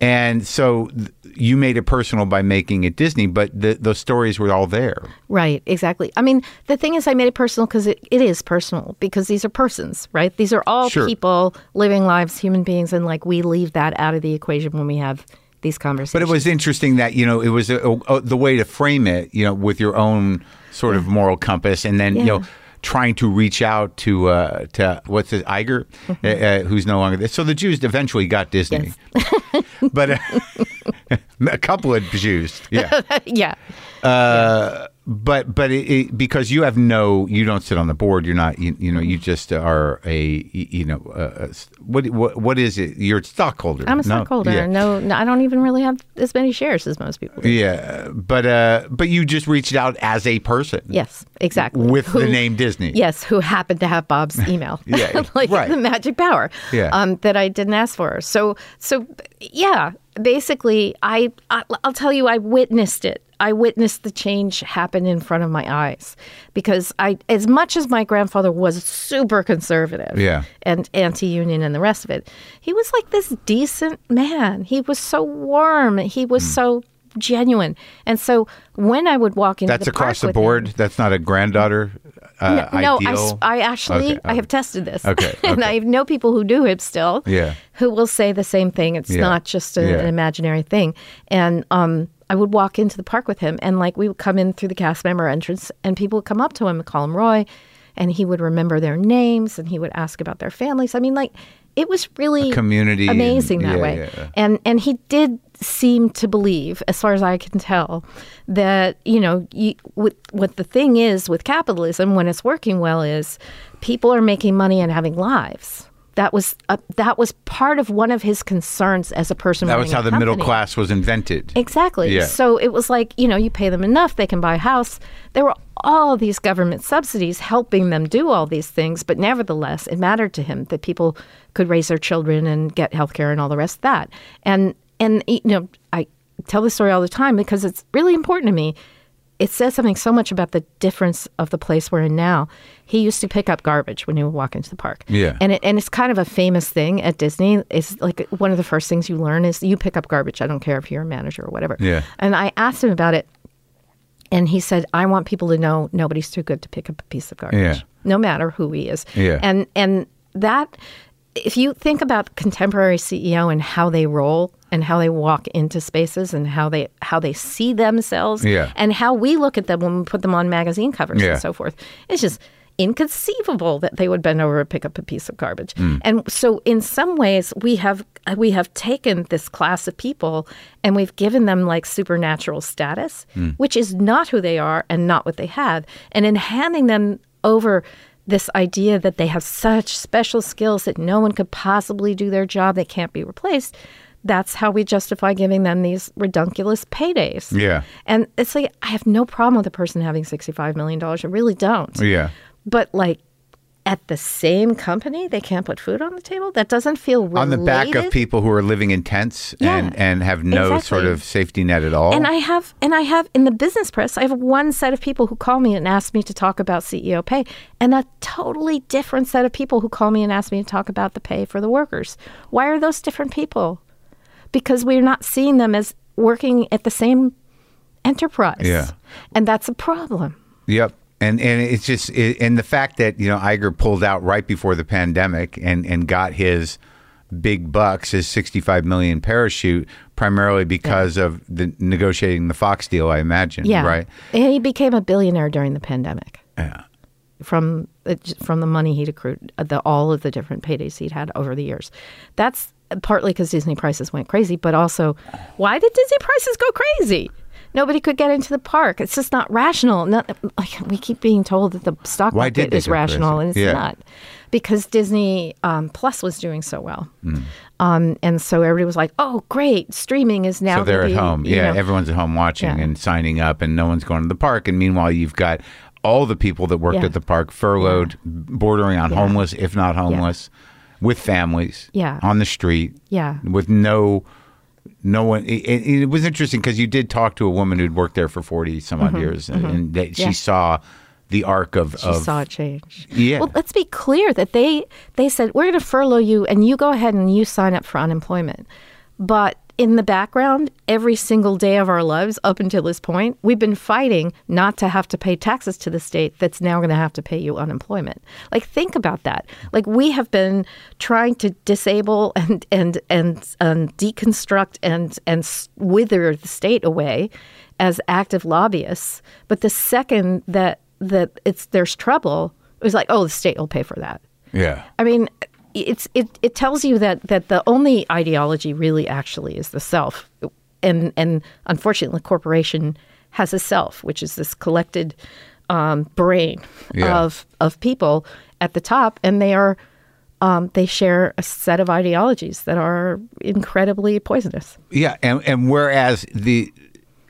and so th- you made it personal by making it Disney but the, those stories were all there right, exactly. I mean, the thing is, I made it personal because it, it is personal because these are persons, right? These are all Sure. people living lives, human beings, and like we leave that out of the equation when we have these conversations. but it was interesting that you know it was a, a, the way to frame it you know with your own sort of moral compass and then you know trying to reach out to uh, to what's it Iger uh, uh, who's no longer there. So the Jews eventually got Disney. But uh, a couple of Jews yeah. Yeah. Uh, but but it, it, because you have no, you don't sit on the board. You're not, you, you know, you just are a, you know, uh, what what what is it? You're a stockholder. I'm a No, stockholder. yeah. No, no, I don't even really have as many shares as most people. do. Yeah, but uh, but you just reached out as a person. Yes, exactly. With the name Disney. Yes, who happened to have Bob's email. Yeah, like right. the magic power. Yeah. Um, that I didn't ask for. So so yeah, basically I, I I'll tell you I witnessed it. I witnessed the change happen in front of my eyes because I as much as my grandfather was super conservative Yeah. and anti-union and the rest of it, he was like this decent man. He was so warm. He was Hmm. so genuine. And so when I would walk into That's the across the with him- board. That's not a granddaughter. Uh, no, I, ideal. s- I actually Okay, I have okay. tested this. Okay, and okay. I know people who do it still. Yeah. Who will say the same thing. It's Yeah, not just a, yeah. an imaginary thing. And um, I would walk into the park with him, and like we would come in through the cast member entrance, and people would come up to him and call him Roy, and he would remember their names, and he would ask about their families. I mean, like it was really community and- amazing that yeah, way. yeah. And and he did seem to believe, as far as I can tell, that you know you, what the thing is with capitalism when it's working well is people are making money and having lives. That was a, that was part of one of his concerns as a person. that was how the middle class was invented. Exactly. Yeah. So it was like, you know, you pay them enough, they can buy a house. There were all these government subsidies helping them do all these things, but nevertheless, it mattered to him that people could raise their children and get health care and all the rest of that. And and you know, I tell this story all the time because it's really important to me. It says something so much about the difference of the place we're in now. He used to pick up garbage when he would walk into the park. Yeah. And it, and it's kind of a famous thing at Disney. It's like one of the first things you learn is you pick up garbage. I don't care if you're a manager or whatever. Yeah. And I asked him about it, And he said, I want people to know nobody's too good to pick up a piece of garbage, Yeah. no matter who he is. Yeah. And and that if you think about contemporary CEO and how they roll and how they walk into spaces and how they how they see themselves Yeah. and how we look at them when we put them on magazine covers Yeah. and so forth, it's just inconceivable that they would bend over and pick up a piece of garbage. Mm. And so in some ways we have we have taken this class of people and we've given them like supernatural status, Mm. which is not who they are and not what they have. And in handing them over this idea that they have such special skills that no one could possibly do their job, they can't be replaced. That's how we justify giving them these redunculous paydays. Yeah. And it's like, I have no problem with a person having $65 million. I really don't. Yeah. But like at the same company, they can't put food on the table? That doesn't feel related. On the back of people who are living in tents and, and have no exactly. sort of safety net at all. And I have, and I have in the business press, I have one set of people who call me and ask me to talk about CEO pay, and a totally different set of people who call me and ask me to talk about the pay for the workers. Why are those different people? Because we're not seeing them as working at the same enterprise. Yeah. And that's a problem. Yep. And and it's just it, and the fact that you know Iger pulled out right before the pandemic and and got his big bucks, his sixty five million parachute, primarily because of the negotiating the Fox deal, I imagine. Yeah. Right. And he became a billionaire during the pandemic. Yeah. from uh, from the money he'd accrued, uh, the all of the different paydays he'd had over the years. That's partly because Disney prices went crazy, but also why did Disney prices go crazy? Nobody could get into the park. It's just not rational. Not, like we keep being told that the stock Why market is rational, crazy? and it's Yeah. not because Disney um, Plus was doing so well, Hmm. um, and so everybody was like, "Oh, great! Streaming is now." So they're gonna at be, home. Yeah, know- everyone's at home watching Yeah. and signing up, and no one's going to the park. And meanwhile, you've got all the people that worked Yeah. at the park furloughed, bordering on homeless, if not homeless, with families. Yeah. on the street. Yeah. with no. No one. It, it, it was interesting because you did talk to a woman who'd worked there for forty some odd years, and that she Mm-hmm. Yeah. saw the arc of. She of saw a change. Yeah. Well, let's be clear that they they said we're going to furlough you, and you go ahead and you sign up for unemployment. But in the background, every single day of our lives up until this point, we've been fighting not to have to pay taxes to the state that's now going to have to pay you unemployment. Like think about that. Like we have been trying to disable and and and, and deconstruct and and wither the state away as active lobbyists, but the second that that it's there's trouble, it was like, oh, the state will pay for that. yeah. I mean, it's it it tells you that that the only ideology really actually is the self, and and unfortunately, the corporation has a self, which is this collected um, brain Yeah. of of people at the top, and they are. Um, they share a set of ideologies that are incredibly poisonous. Yeah, and and whereas the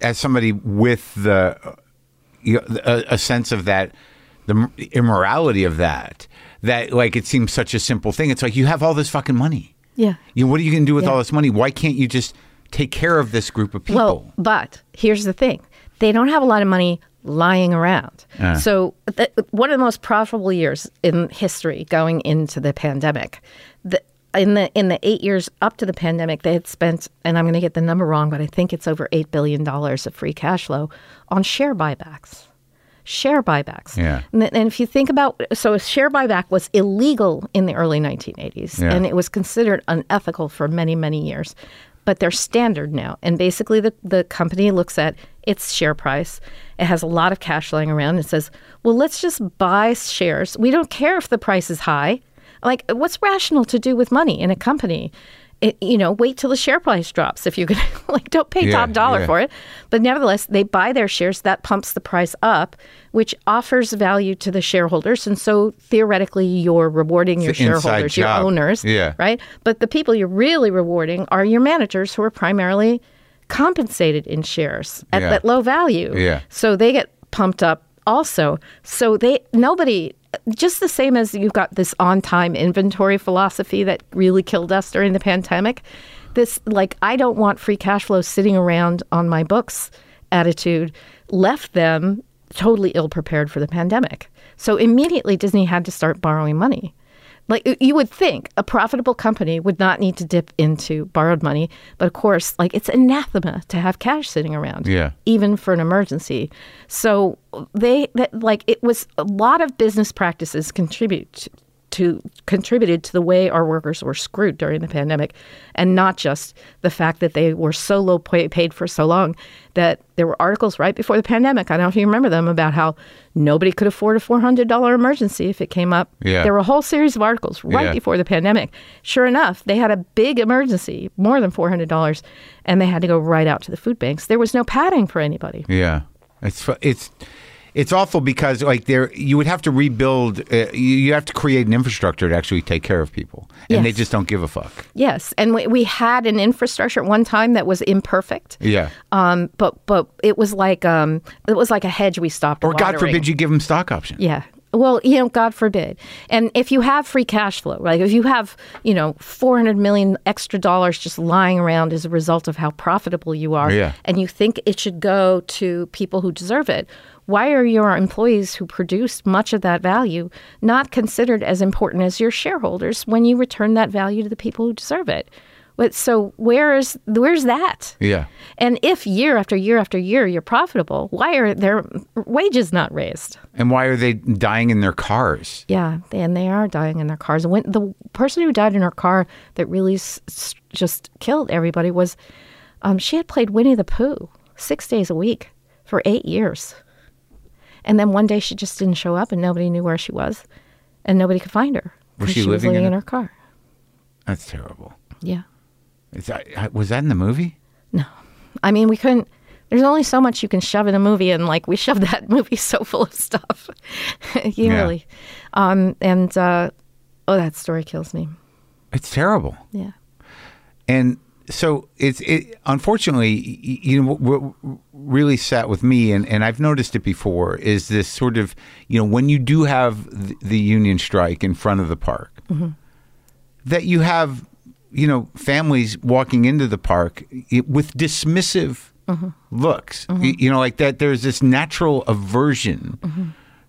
as somebody with the you know, a, a sense of that the immorality of that that like it seems such a simple thing. It's like you have all this fucking money. Yeah. You know, what are you going to do with Yeah. all this money? Why can't you just take care of this group of people? Well, but here's the thing: they don't have a lot of money lying around. Ah. So, th- one of the most profitable years in history, going into the pandemic, the, in the in the eight years up to the pandemic, they had spent, and I'm going to get the number wrong, but I think it's over eight billion dollars of free cash flow on share buybacks. Share buybacks. Yeah. And, th- and if you think about, so a share buyback was illegal in the early 1980s, Yeah. and it was considered unethical for many, many years. But they're standard now. And basically, the, the company looks at its share price. It has a lot of cash lying around and says, well, let's just buy shares. We don't care if the price is high. Like, what's rational to do with money in a company? It, you know, wait till the share price drops if you're going to, like, don't pay Yeah, top dollar yeah. for it. But nevertheless, they buy their shares. That pumps the price up, which offers value to the shareholders. And so theoretically, you're rewarding your It's shareholders, your owners, Yeah. right? But the people you're really rewarding are your managers who are primarily compensated in shares at Yeah. that low value. Yeah. So they get pumped up also. So they nobody just the same as you've got this on-time inventory philosophy that really killed us during the pandemic. This like I don't want free cash flow sitting around on my books attitude left them totally ill prepared for the pandemic. So immediately Disney had to start borrowing money. Like you would think a profitable company would not need to dip into borrowed money, but of course, like it's anathema to have cash sitting around. Yeah. Even for an emergency. So they that like it was a lot of business practices contribute to contributed to the way our workers were screwed during the pandemic, and not just the fact that they were so low pay, paid for so long that there were articles right before the pandemic. I don't know if you remember them about how nobody could afford a four hundred dollar emergency if it came up. Yeah. There were a whole series of articles right Yeah. before the pandemic. Sure enough, they had a big emergency, more than four hundred dollars, and they had to go right out to the food banks. There was no padding for anybody. Yeah, it's it's it's awful because like there you would have to rebuild. Uh, you, you have to create an infrastructure to actually take care of people, and they just don't give a fuck. Yes, and we, we had an infrastructure at one time that was imperfect. Yeah. Um, but but it was like um, it was like a hedge we stopped. Or God forbid you give them stock options. Yeah. Well, you know, God forbid. And if you have free cash flow, like if you have, you know, 400 million extra dollars just lying around as a result of how profitable you are, Yeah. and you think it should go to people who deserve it, why are your employees who produce much of that value not considered as important as your shareholders when you return that value to the people who deserve it? But so where is where's that? Yeah. And if year after year after year you're profitable, why are their wages not raised? And why are they dying in their cars? Yeah, and they are dying in their cars. When the person who died in her car that really s- just killed everybody was, um, she had played Winnie the Pooh six days a week for eight years, and then one day she just didn't show up, and nobody knew where she was, and nobody could find her. Was 'cause she was living living in her car? That's terrible. Yeah. Is that, was that in the movie? No, I mean we couldn't. There's only so much you can shove in a movie, and like we shoved that movie so full of stuff. you Yeah. really, um, and uh, oh, that story kills me. It's terrible. Yeah. And so it's it, unfortunately, you know, what what really sat with me, and, and I've noticed it before, is this sort of, you know, when you do have the, the union strike in front of the park, mm-hmm. that you have, you know, families walking into the park with dismissive mm-hmm. looks. Y- mm-hmm. You know, like that. There's this natural aversion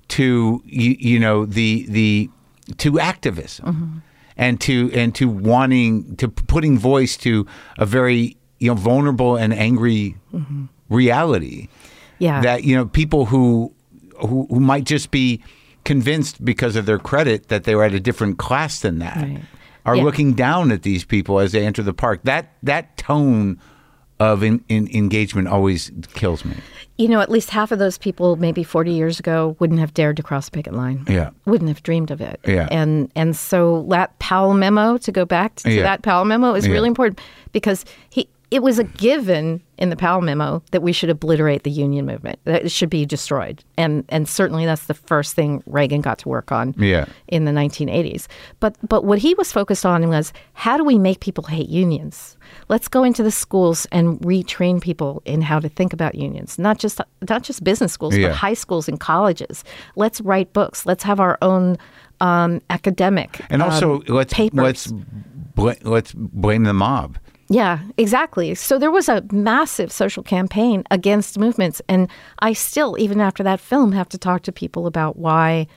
to you, you know the the to activism and to and to wanting to putting voice to a very you know vulnerable and angry mm-hmm. reality Yeah. that you know people who who who might just be convinced because of their credit that they were at a different class than that Right. are Yeah. looking down at these people as they enter the park that that tone of in, in engagement always kills me You know, at least half of those people, maybe 40 years ago, wouldn't have dared to cross picket line. Yeah. Wouldn't have dreamed of it. Yeah. And and so that Powell memo, to go back to, Yeah. that Powell memo, is Yeah. really important because he it was a given in the Powell memo that we should obliterate the union movement. That it should be destroyed. And and certainly that's the first thing Reagan got to work on Yeah. in the 1980s. But but what he was focused on was how do we make people hate unions? Let's go into the schools and retrain people in how to think about unions. Not just not just business schools, Yeah. but high schools and colleges. Let's write books. Let's have our own um, academic and also um, let's papers. let's bl- let's blame the mob Yeah, exactly. So there was a massive social campaign against movements. And I still, even after that film, have to talk to people about why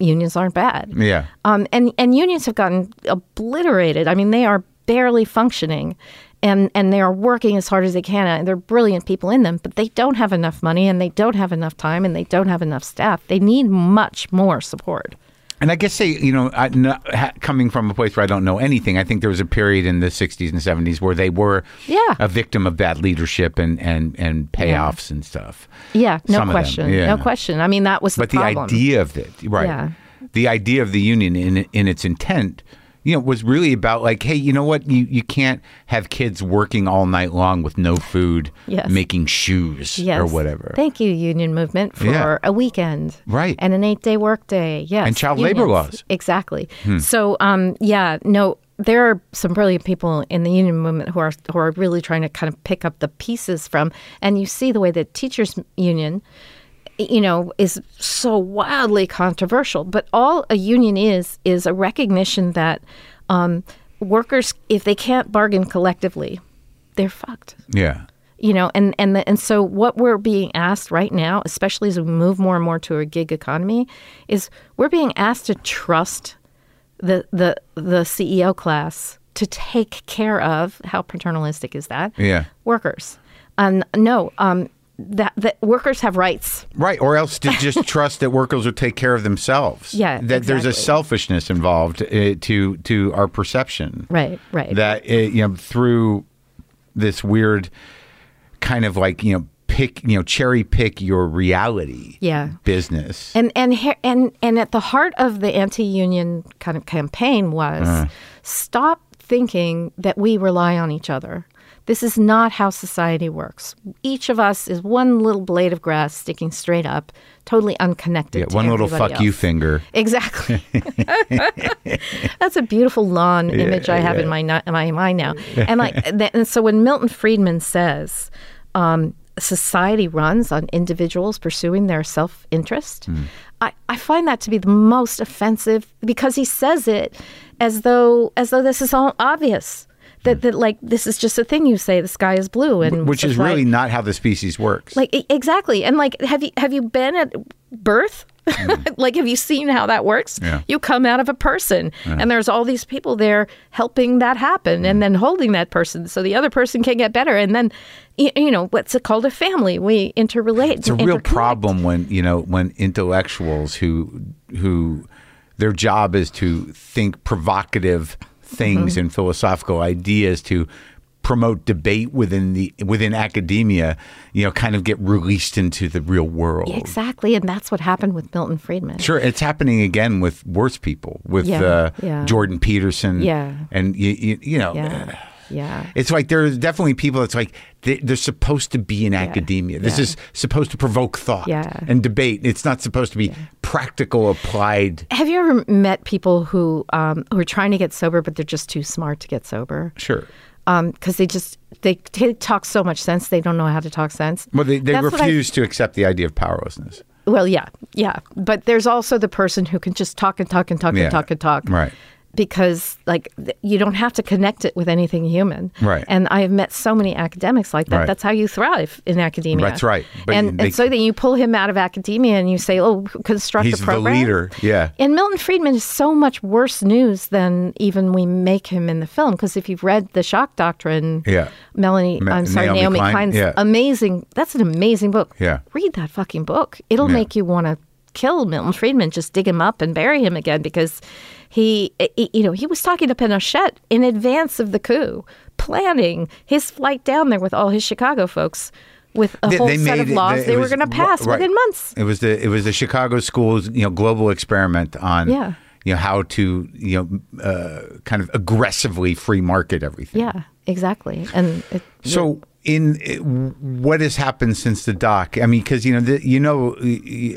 unions aren't bad. Yeah. Um, and, and unions have gotten obliterated. I mean, they are barely functioning. And, and they are working as hard as they can, and they're brilliant people in them, but they don't have enough money, and they don't have enough time, and they don't have enough staff. They need much more support. And I guess say you know, I, no, ha, coming from a place where I don't know anything, I think there was a period in the '60s and '70s where they were Yeah. a victim of bad leadership and and and payoffs and stuff. Yeah, no Some question, yeah. no question. I mean, that was the But the idea of it, right? Yeah. The idea of the union in in its intent, you know, was really about like, hey, you know what? You you can't have kids working all night long with no food, Yes. making shoes yes. or whatever. Thank you, union movement, for Yeah. a weekend, Right. and an eight-day workday. Yes, And child labor unions. laws. Hmm. Exactly. So, um, yeah, no, there are some brilliant people in the union movement who are who are really trying to kind of pick up the pieces from, and you see the way the teachers union. You know, is so wildly controversial. But all a union is is a recognition that um, workers, if they can't bargain collectively, they're fucked yeah. you know and and the, and so what we're being asked right now especially as we move more and more to a gig economy is we're being asked to trust the the the CEO class to take care of how paternalistic is that? Yeah. Workers. Um, no, um, that that workers have rights. Right, or else to just trust that workers will take care of themselves. Yeah, that there's a selfishness involved uh, to to our perception. Right, right. That uh, you know through this weird kind of like you know pick you know cherry pick your reality. Yeah. business. And and and and at the heart of the anti-union kind of campaign was Uh-huh. stop thinking that we rely on each other. This is not how society works. Each of us is one little blade of grass sticking straight up, totally unconnected. yeah, one little fuck you finger. Exactly. That's a beautiful lawn image I have in my ni- my mind now. And like, and so when Milton Friedman says, um, "Society runs on individuals pursuing their self interest," I, I find that to be the most offensive because he says it as though as though this is all obvious. That, that like this is just a thing you say the sky is blue and Which is really not how the species works. like exactly, and like, have you have you been at birth? like, have you seen how that works? Mm. Yeah. You come out of a person, and there's all these people there helping that happen, Mm. and then holding that person so the other person can get better, and then, you know, what's it called? A family. We interrelate. it's a real problem when you know when intellectuals who who their job is to think provocative things and philosophical ideas to promote debate within the within academia you know kind of get released into the real world Exactly, and that's what happened with Milton Friedman. Sure, it's happening again with worse people, with Yeah, uh, yeah. Jordan Peterson. Yeah. and you, you, you know, Yeah, yeah. it's like there are definitely people that's like they, they're supposed to be in academia. This yeah. is supposed to provoke thought Yeah. and debate. It's not supposed to be practical, applied. Have you ever met people who um, who are trying to get sober, but they're just too smart to get sober? Sure. because they just they, they talk so much sense they don't know how to talk sense. Well, they, they what I- refuse to accept the idea of powerlessness. well, yeah, yeah, but there's also the person who can just talk and talk and talk Yeah. and talk and talk, Right. Because like you don't have to connect it with anything human, Right. And I have met so many academics like that. Right. That's how you thrive in academia. That's right. But and, they- and so then you pull him out of academia and you say, "Oh, construct He's a the program." leader. Yeah. And Milton Friedman is so much worse news than even we make him in the film. Because if you've read The Shock Doctrine, Yeah. Melanie, Ma- I'm sorry, Naomi Naomi, Klein, Klein's yeah. amazing. That's an amazing book. Yeah. Read that fucking book. It'll Yeah. make you want to kill Milton Friedman, just dig him up and bury him again because he, he- you know, he was talking to Pinochet in advance of the coup, planning his flight down there with all his Chicago folks. With a They- whole they set of laws it they were going to pass right. within months. It was the it was the Chicago schools you know global experiment on Yeah. you know how to you know uh, kind of aggressively free market everything. Yeah, exactly. And it, So in what has happened since the doc? I mean, because you know the, you know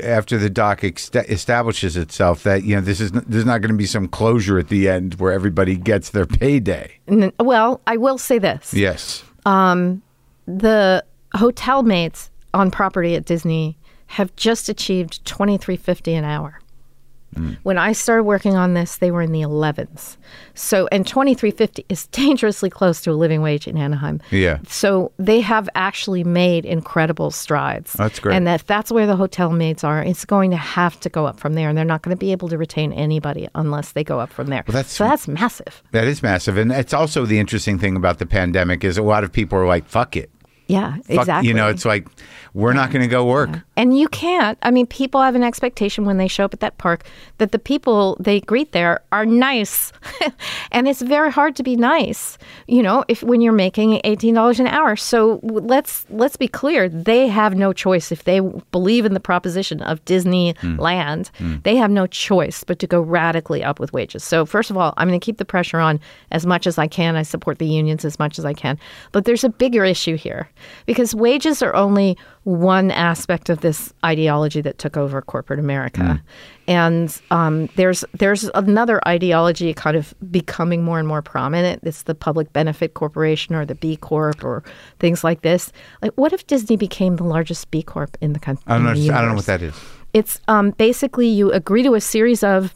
after the doc ex- establishes itself that you know this is there's not going to be some closure at the end where everybody gets their payday. Well, I will say this: Yes. um, the hotel mates on property at Disney have just achieved twenty three fifty an hour. When I started working on this, they were in the 11s. So, and 2350 is dangerously close to a living wage in Anaheim. Yeah. So they have actually made incredible strides. That's great. And if that's where the hotel maids are, it's going to have to go up from there, and they're not going to be able to retain anybody unless they go up from there. Well, that's- so that's massive. That is massive, and it's also the interesting thing about the pandemic is a lot of people are like, "Fuck it." Yeah, Fuck- exactly. You know, it's like we're not going to go work. And you can't. I mean, people have an expectation when they show up at that park that the people they greet there are nice, and it's very hard to be nice. You know, if when you're making eighteen dollars an hour. So let's let's be clear. They have no choice if they believe in the proposition of Disneyland. Hmm. Hmm. They have no choice but to go radically up with wages. So first of all, I'm going to keep the pressure on as much as I can. I support the unions as much as I can, but there's a bigger issue here because wages are only one aspect of this ideology that took over corporate America. And um, there's there's another ideology kind of becoming more and more prominent. It's the public benefit corporation or the B Corp or things like this. Like, what if Disney became the largest B Corp in the country? I don't know. I don't know what that is. It's um, basically you agree to a series of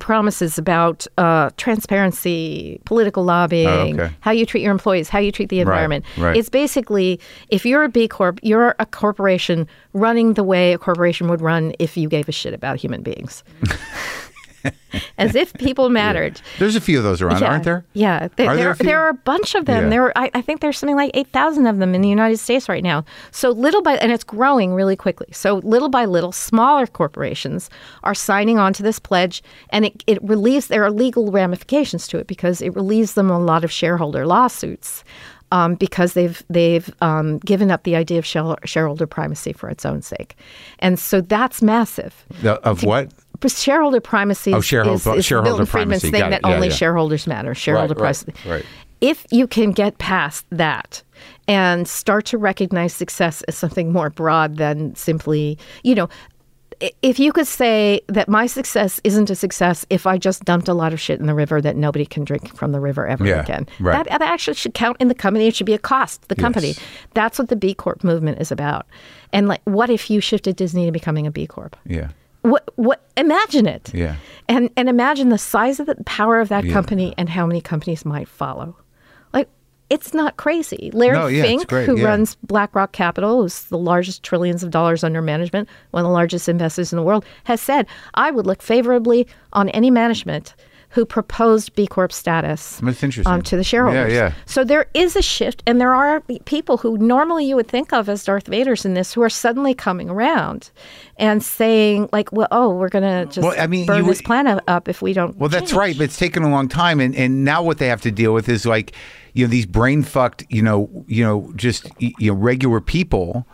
promises about uh, transparency, political lobbying, Oh, okay. how you treat your employees, how you treat the environment. right. It's basically if you're a B Corp, you're a corporation running the way a corporation would run if you gave a shit about human beings. as if people mattered. There's a few of those around, yeah. aren't there? Yeah, there, Are there there, a there are a bunch of them. Yeah. There, I, I think there's something like eight thousand of them in the United States right now. So little by, and it's growing really quickly. So little by little, smaller corporations are signing on to this pledge, and it, it relieves. There are legal ramifications to it because it relieves them a lot of shareholder lawsuits. Um, because they've they've um, given up the idea of shareholder primacy for its own sake, and so that's massive. The, of what? Shareholder primacy Oh, shareholder- is, is shareholder Milton Friedman's primacy. thing Got that Yeah, only yeah. shareholders matter. Shareholder Right, right, primacy. right. If you can get past that and start to recognize success as something more broad than simply, you know, if you could say that my success isn't a success if I just dumped a lot of shit in the river that nobody can drink from the river ever Yeah, again, right. that, that actually should count in the company. It should be a cost to the company. Yes. That's what the B Corp movement is about. And like, what if you shifted Disney to becoming a B Corp? Yeah. What? What? Imagine it. Yeah. And and imagine the size of the power of that company and how many companies might follow. Like, it's not crazy. Larry No, yeah, Fink, who yeah. runs BlackRock Capital, who's the largest trillions of dollars under management, one of the largest investors in the world, has said, "I would look favorably on any management." Who proposed B Corp status That's interesting. um, to the shareholders? Yeah, yeah. So there is a shift, and there are people who normally you would think of as Darth Vaders in this who are suddenly coming around and saying, like, well, oh, we're going to just Well, I mean, burn you- this planet up if we don't. Well, that's right, but it's taken a long time, and, and now what they have to deal with is like, you know, these brain fucked, you know, you know, just you know, regular people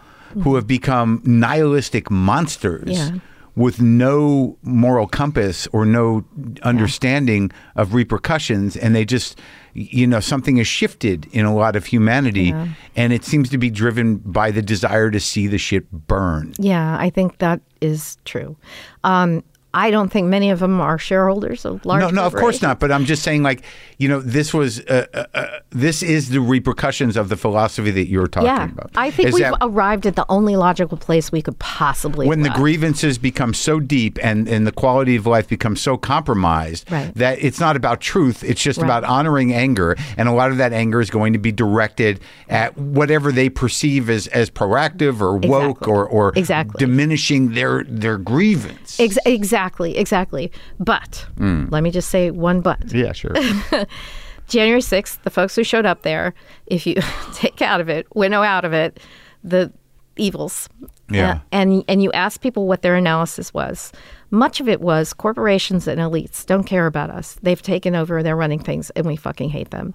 who have become nihilistic monsters. Yeah. With no moral compass or no understanding of repercussions, and they just, you know, something has shifted in a lot of humanity, and it seems to be driven by the desire to see the shit burn. Yeah, I think that is true. Um, I don't think many of them are shareholders of large. No, no, of course not. But I'm just saying, like, you know, this was, uh, uh, uh, this is the repercussions of the philosophy that you were talking Yeah, about. I think Is we've that arrived at the only logical place we could possibly. when the grievances become so deep and, and the quality of life becomes so compromised Right. that it's not about truth. It's just Right. about honoring anger. And a lot of that anger is going to be directed at whatever they perceive as, as proactive or woke Exactly. or, or Exactly. diminishing their, their grievance. Ex- exactly, exactly. But Hmm. let me just say one but. yeah, sure. January 6th, the folks who showed up there, if you take out of it, winnow out of it, the evils. Yeah. Uh, and and you ask people what their analysis was. Much of it was corporations and elites don't care about us. They've taken over, they're running things, and we fucking hate them.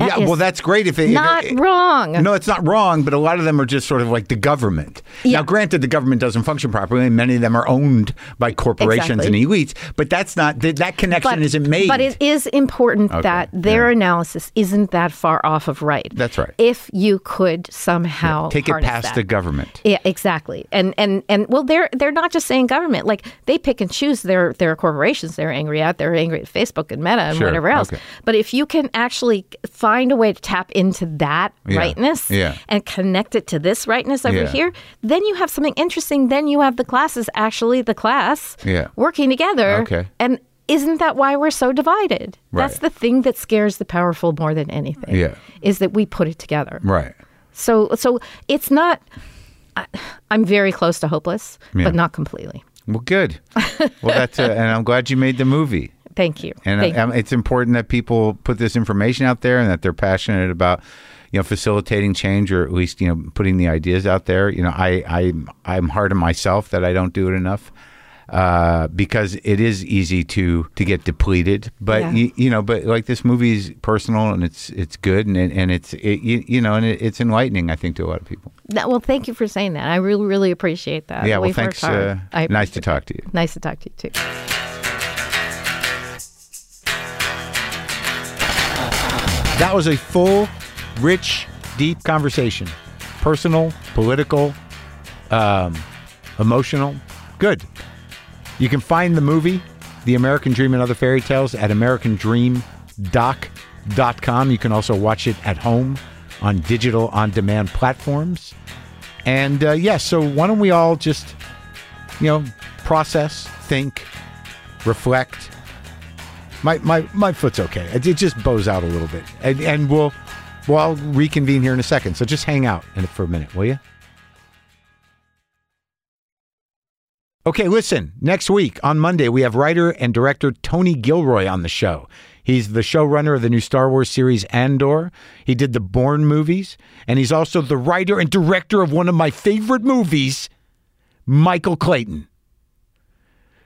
That yeah, well, that's great if it. if not it- wrong. No, it's not wrong, but a lot of them are just sort of like the government. Yeah. Now, granted, the government doesn't function properly, and many of them are owned by corporations Exactly. and elites. But that's not that, that connection isn't made. But it is important that their analysis isn't that far off of right. That's right. If you could somehow Take it past that. the government. Yeah, exactly. And and and well, they're they're not just saying government. Like they pick and choose their their corporations. They're angry at. They're angry at Facebook and Meta and Sure, whatever else. okay. But if you can actually find a way to tap into that Yeah, rightness yeah. and connect it to this rightness over Yeah. here, then you have something interesting. Then you have the classes actually the class working together. Okay. And isn't that why we're so divided? That's the thing that scares the powerful more than anything. Yeah. Is that we put it together. Right. So so it's not. I, I'm very close to hopeless, but not completely. Well, good. well, that's uh, and I'm glad you made the movie. Thank you. And Thank uh, um, it's important that people put this information out there and that they're passionate about, you know, facilitating change or at least you know putting the ideas out there. You know, I I I'm hard on myself that I don't do it enough. Uh, because it is easy to to get depleted, but Yeah. you, you know, but like this movie is personal and it's it's good and and it's it, you, you know and it, it's enlightening I think to a lot of people. That- well, thank you for saying that. I really, really appreciate that. yeah, well, We've thanks. Uh, I nice to talk to you. Nice to talk to you too. That was a full, rich, deep conversation. Personal, political, um, emotional. Good. You can find the movie, The American Dream and Other Fairy Tales, at AmericanDreamDoc.com. You can also watch it at home on digital on demand platforms. And uh, yes, so why don't we all just, you know, process, think, reflect, my my my foot's okay. It, it just bows out a little bit, and and we'll well I'll reconvene here in a second. So just hang out it for a minute, will you? Okay, listen, next week on Monday, we have writer and director Tony Gilroy on the show. He's the showrunner of the new Star Wars series Andor. He did the Bourne movies, and he's also the writer and director of one of my favorite movies, Michael Clayton.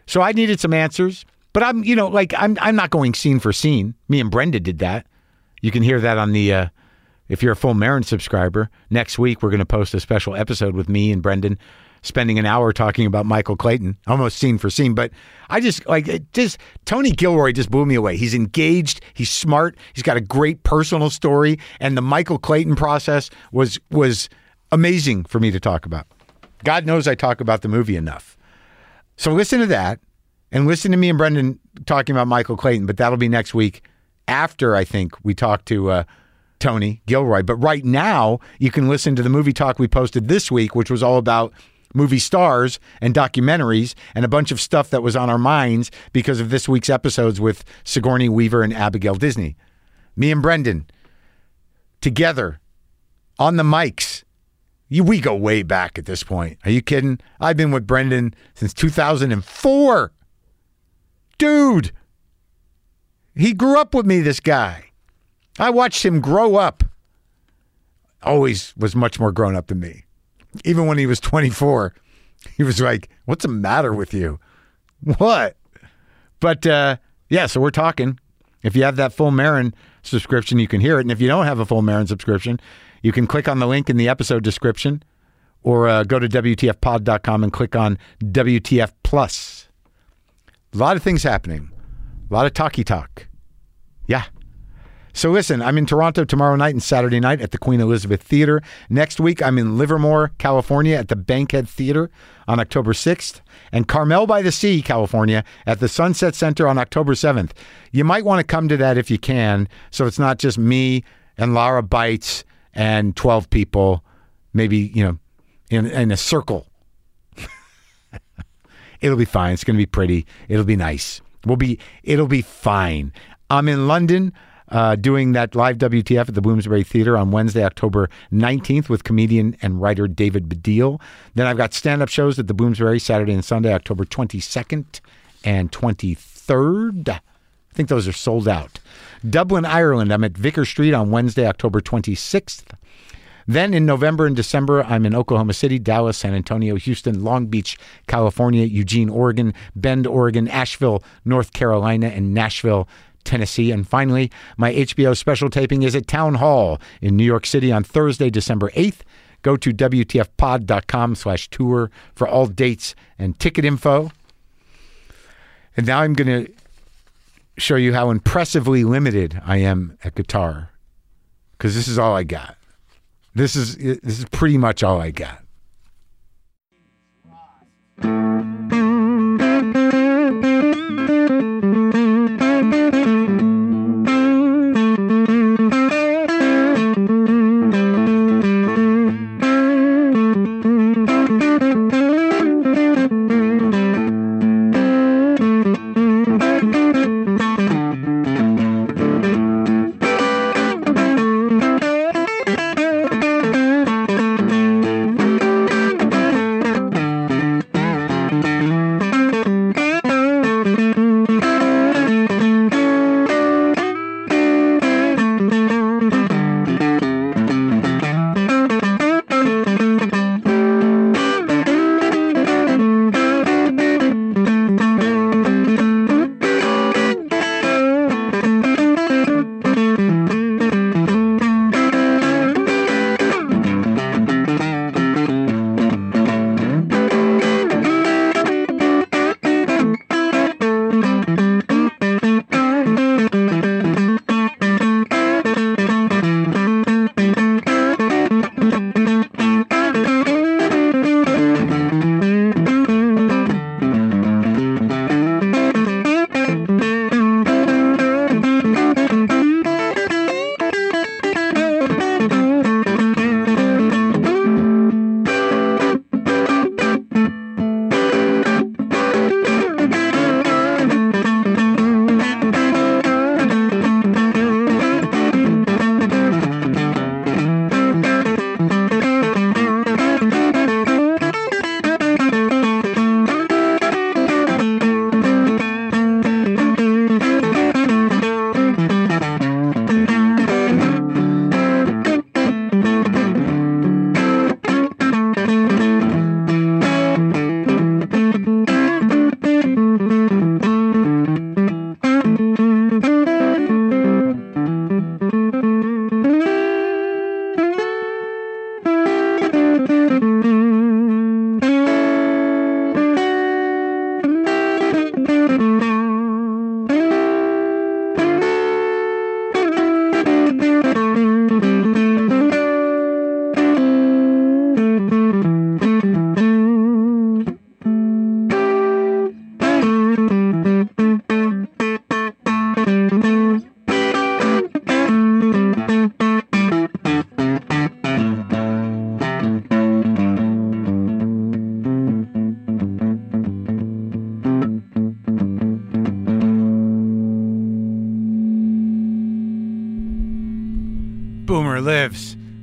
So I needed some answers, but I'm, you know, like I'm I'm not going scene for scene. Me and Brendan did that. You can hear that on the uh if you're a full Marin subscriber, next week we're going to post a special episode with me and Brendan spending an hour talking about Michael Clayton, almost scene for scene. But I just like it just Tony Gilroy just blew me away. He's engaged, he's smart, he's got a great personal story, and the Michael Clayton process was was amazing for me to talk about. God knows I talk about the movie enough. So listen to that and listen to me and Brendan talking about Michael Clayton, but that'll be next week after I think we talk to uh, Tony Gilroy. But right now, you can listen to the movie talk we posted this week, which was all about movie stars and documentaries and a bunch of stuff that was on our minds because of this week's episodes with Sigourney Weaver and Abigail Disney. Me and Brendan together on the mics. We go way back at this point. Are you kidding? I've been with Brendan since 2004. Dude, he grew up with me, this guy. I watched him grow up. Always was much more grown up than me. Even when he was 24, he was like, What's the matter with you? What? But uh, yeah, so we're talking. If you have that full Marin subscription, you can hear it. And if you don't have a full Marin subscription, you can click on the link in the episode description or uh, go to WTFpod.com and click on WTF Plus. A lot of things happening, a lot of talky talk. Yeah. So listen, I'm in Toronto tomorrow night and Saturday night at the Queen Elizabeth Theater. Next week, I'm in Livermore, California at the Bankhead Theater on October 6th, and Carmel by the Sea, California at the Sunset Center on October 7th. You might want to come to that if you can, so it's not just me and Lara Bites and 12 people, maybe, you know, in, in a circle. It'll be fine. It's going to be pretty. It'll be nice. We'll be. It'll be fine. I'm in London uh, doing that live WTF at the Bloomsbury Theater on Wednesday, October 19th with comedian and writer David Baddiel. Then I've got stand up shows at the Bloomsbury Saturday and Sunday, October 22nd and 23rd. I think those are sold out. Dublin, Ireland, I'm at Vicar Street on Wednesday, October 26th. Then in November and December, I'm in Oklahoma City, Dallas, San Antonio, Houston, Long Beach, California, Eugene, Oregon, Bend, Oregon, Asheville, North Carolina, and Nashville, Tennessee. And finally, my HBO special taping is at Town Hall in New York City on Thursday, December 8th. Go to WTFpod.com slash tour for all dates and ticket info. And now I'm going to show you how impressively limited I am at guitar because this is all I got. This is this is pretty much all I got.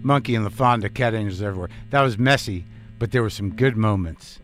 Monkey and LaFonda, cat angels everywhere. That was messy, but there were some good moments.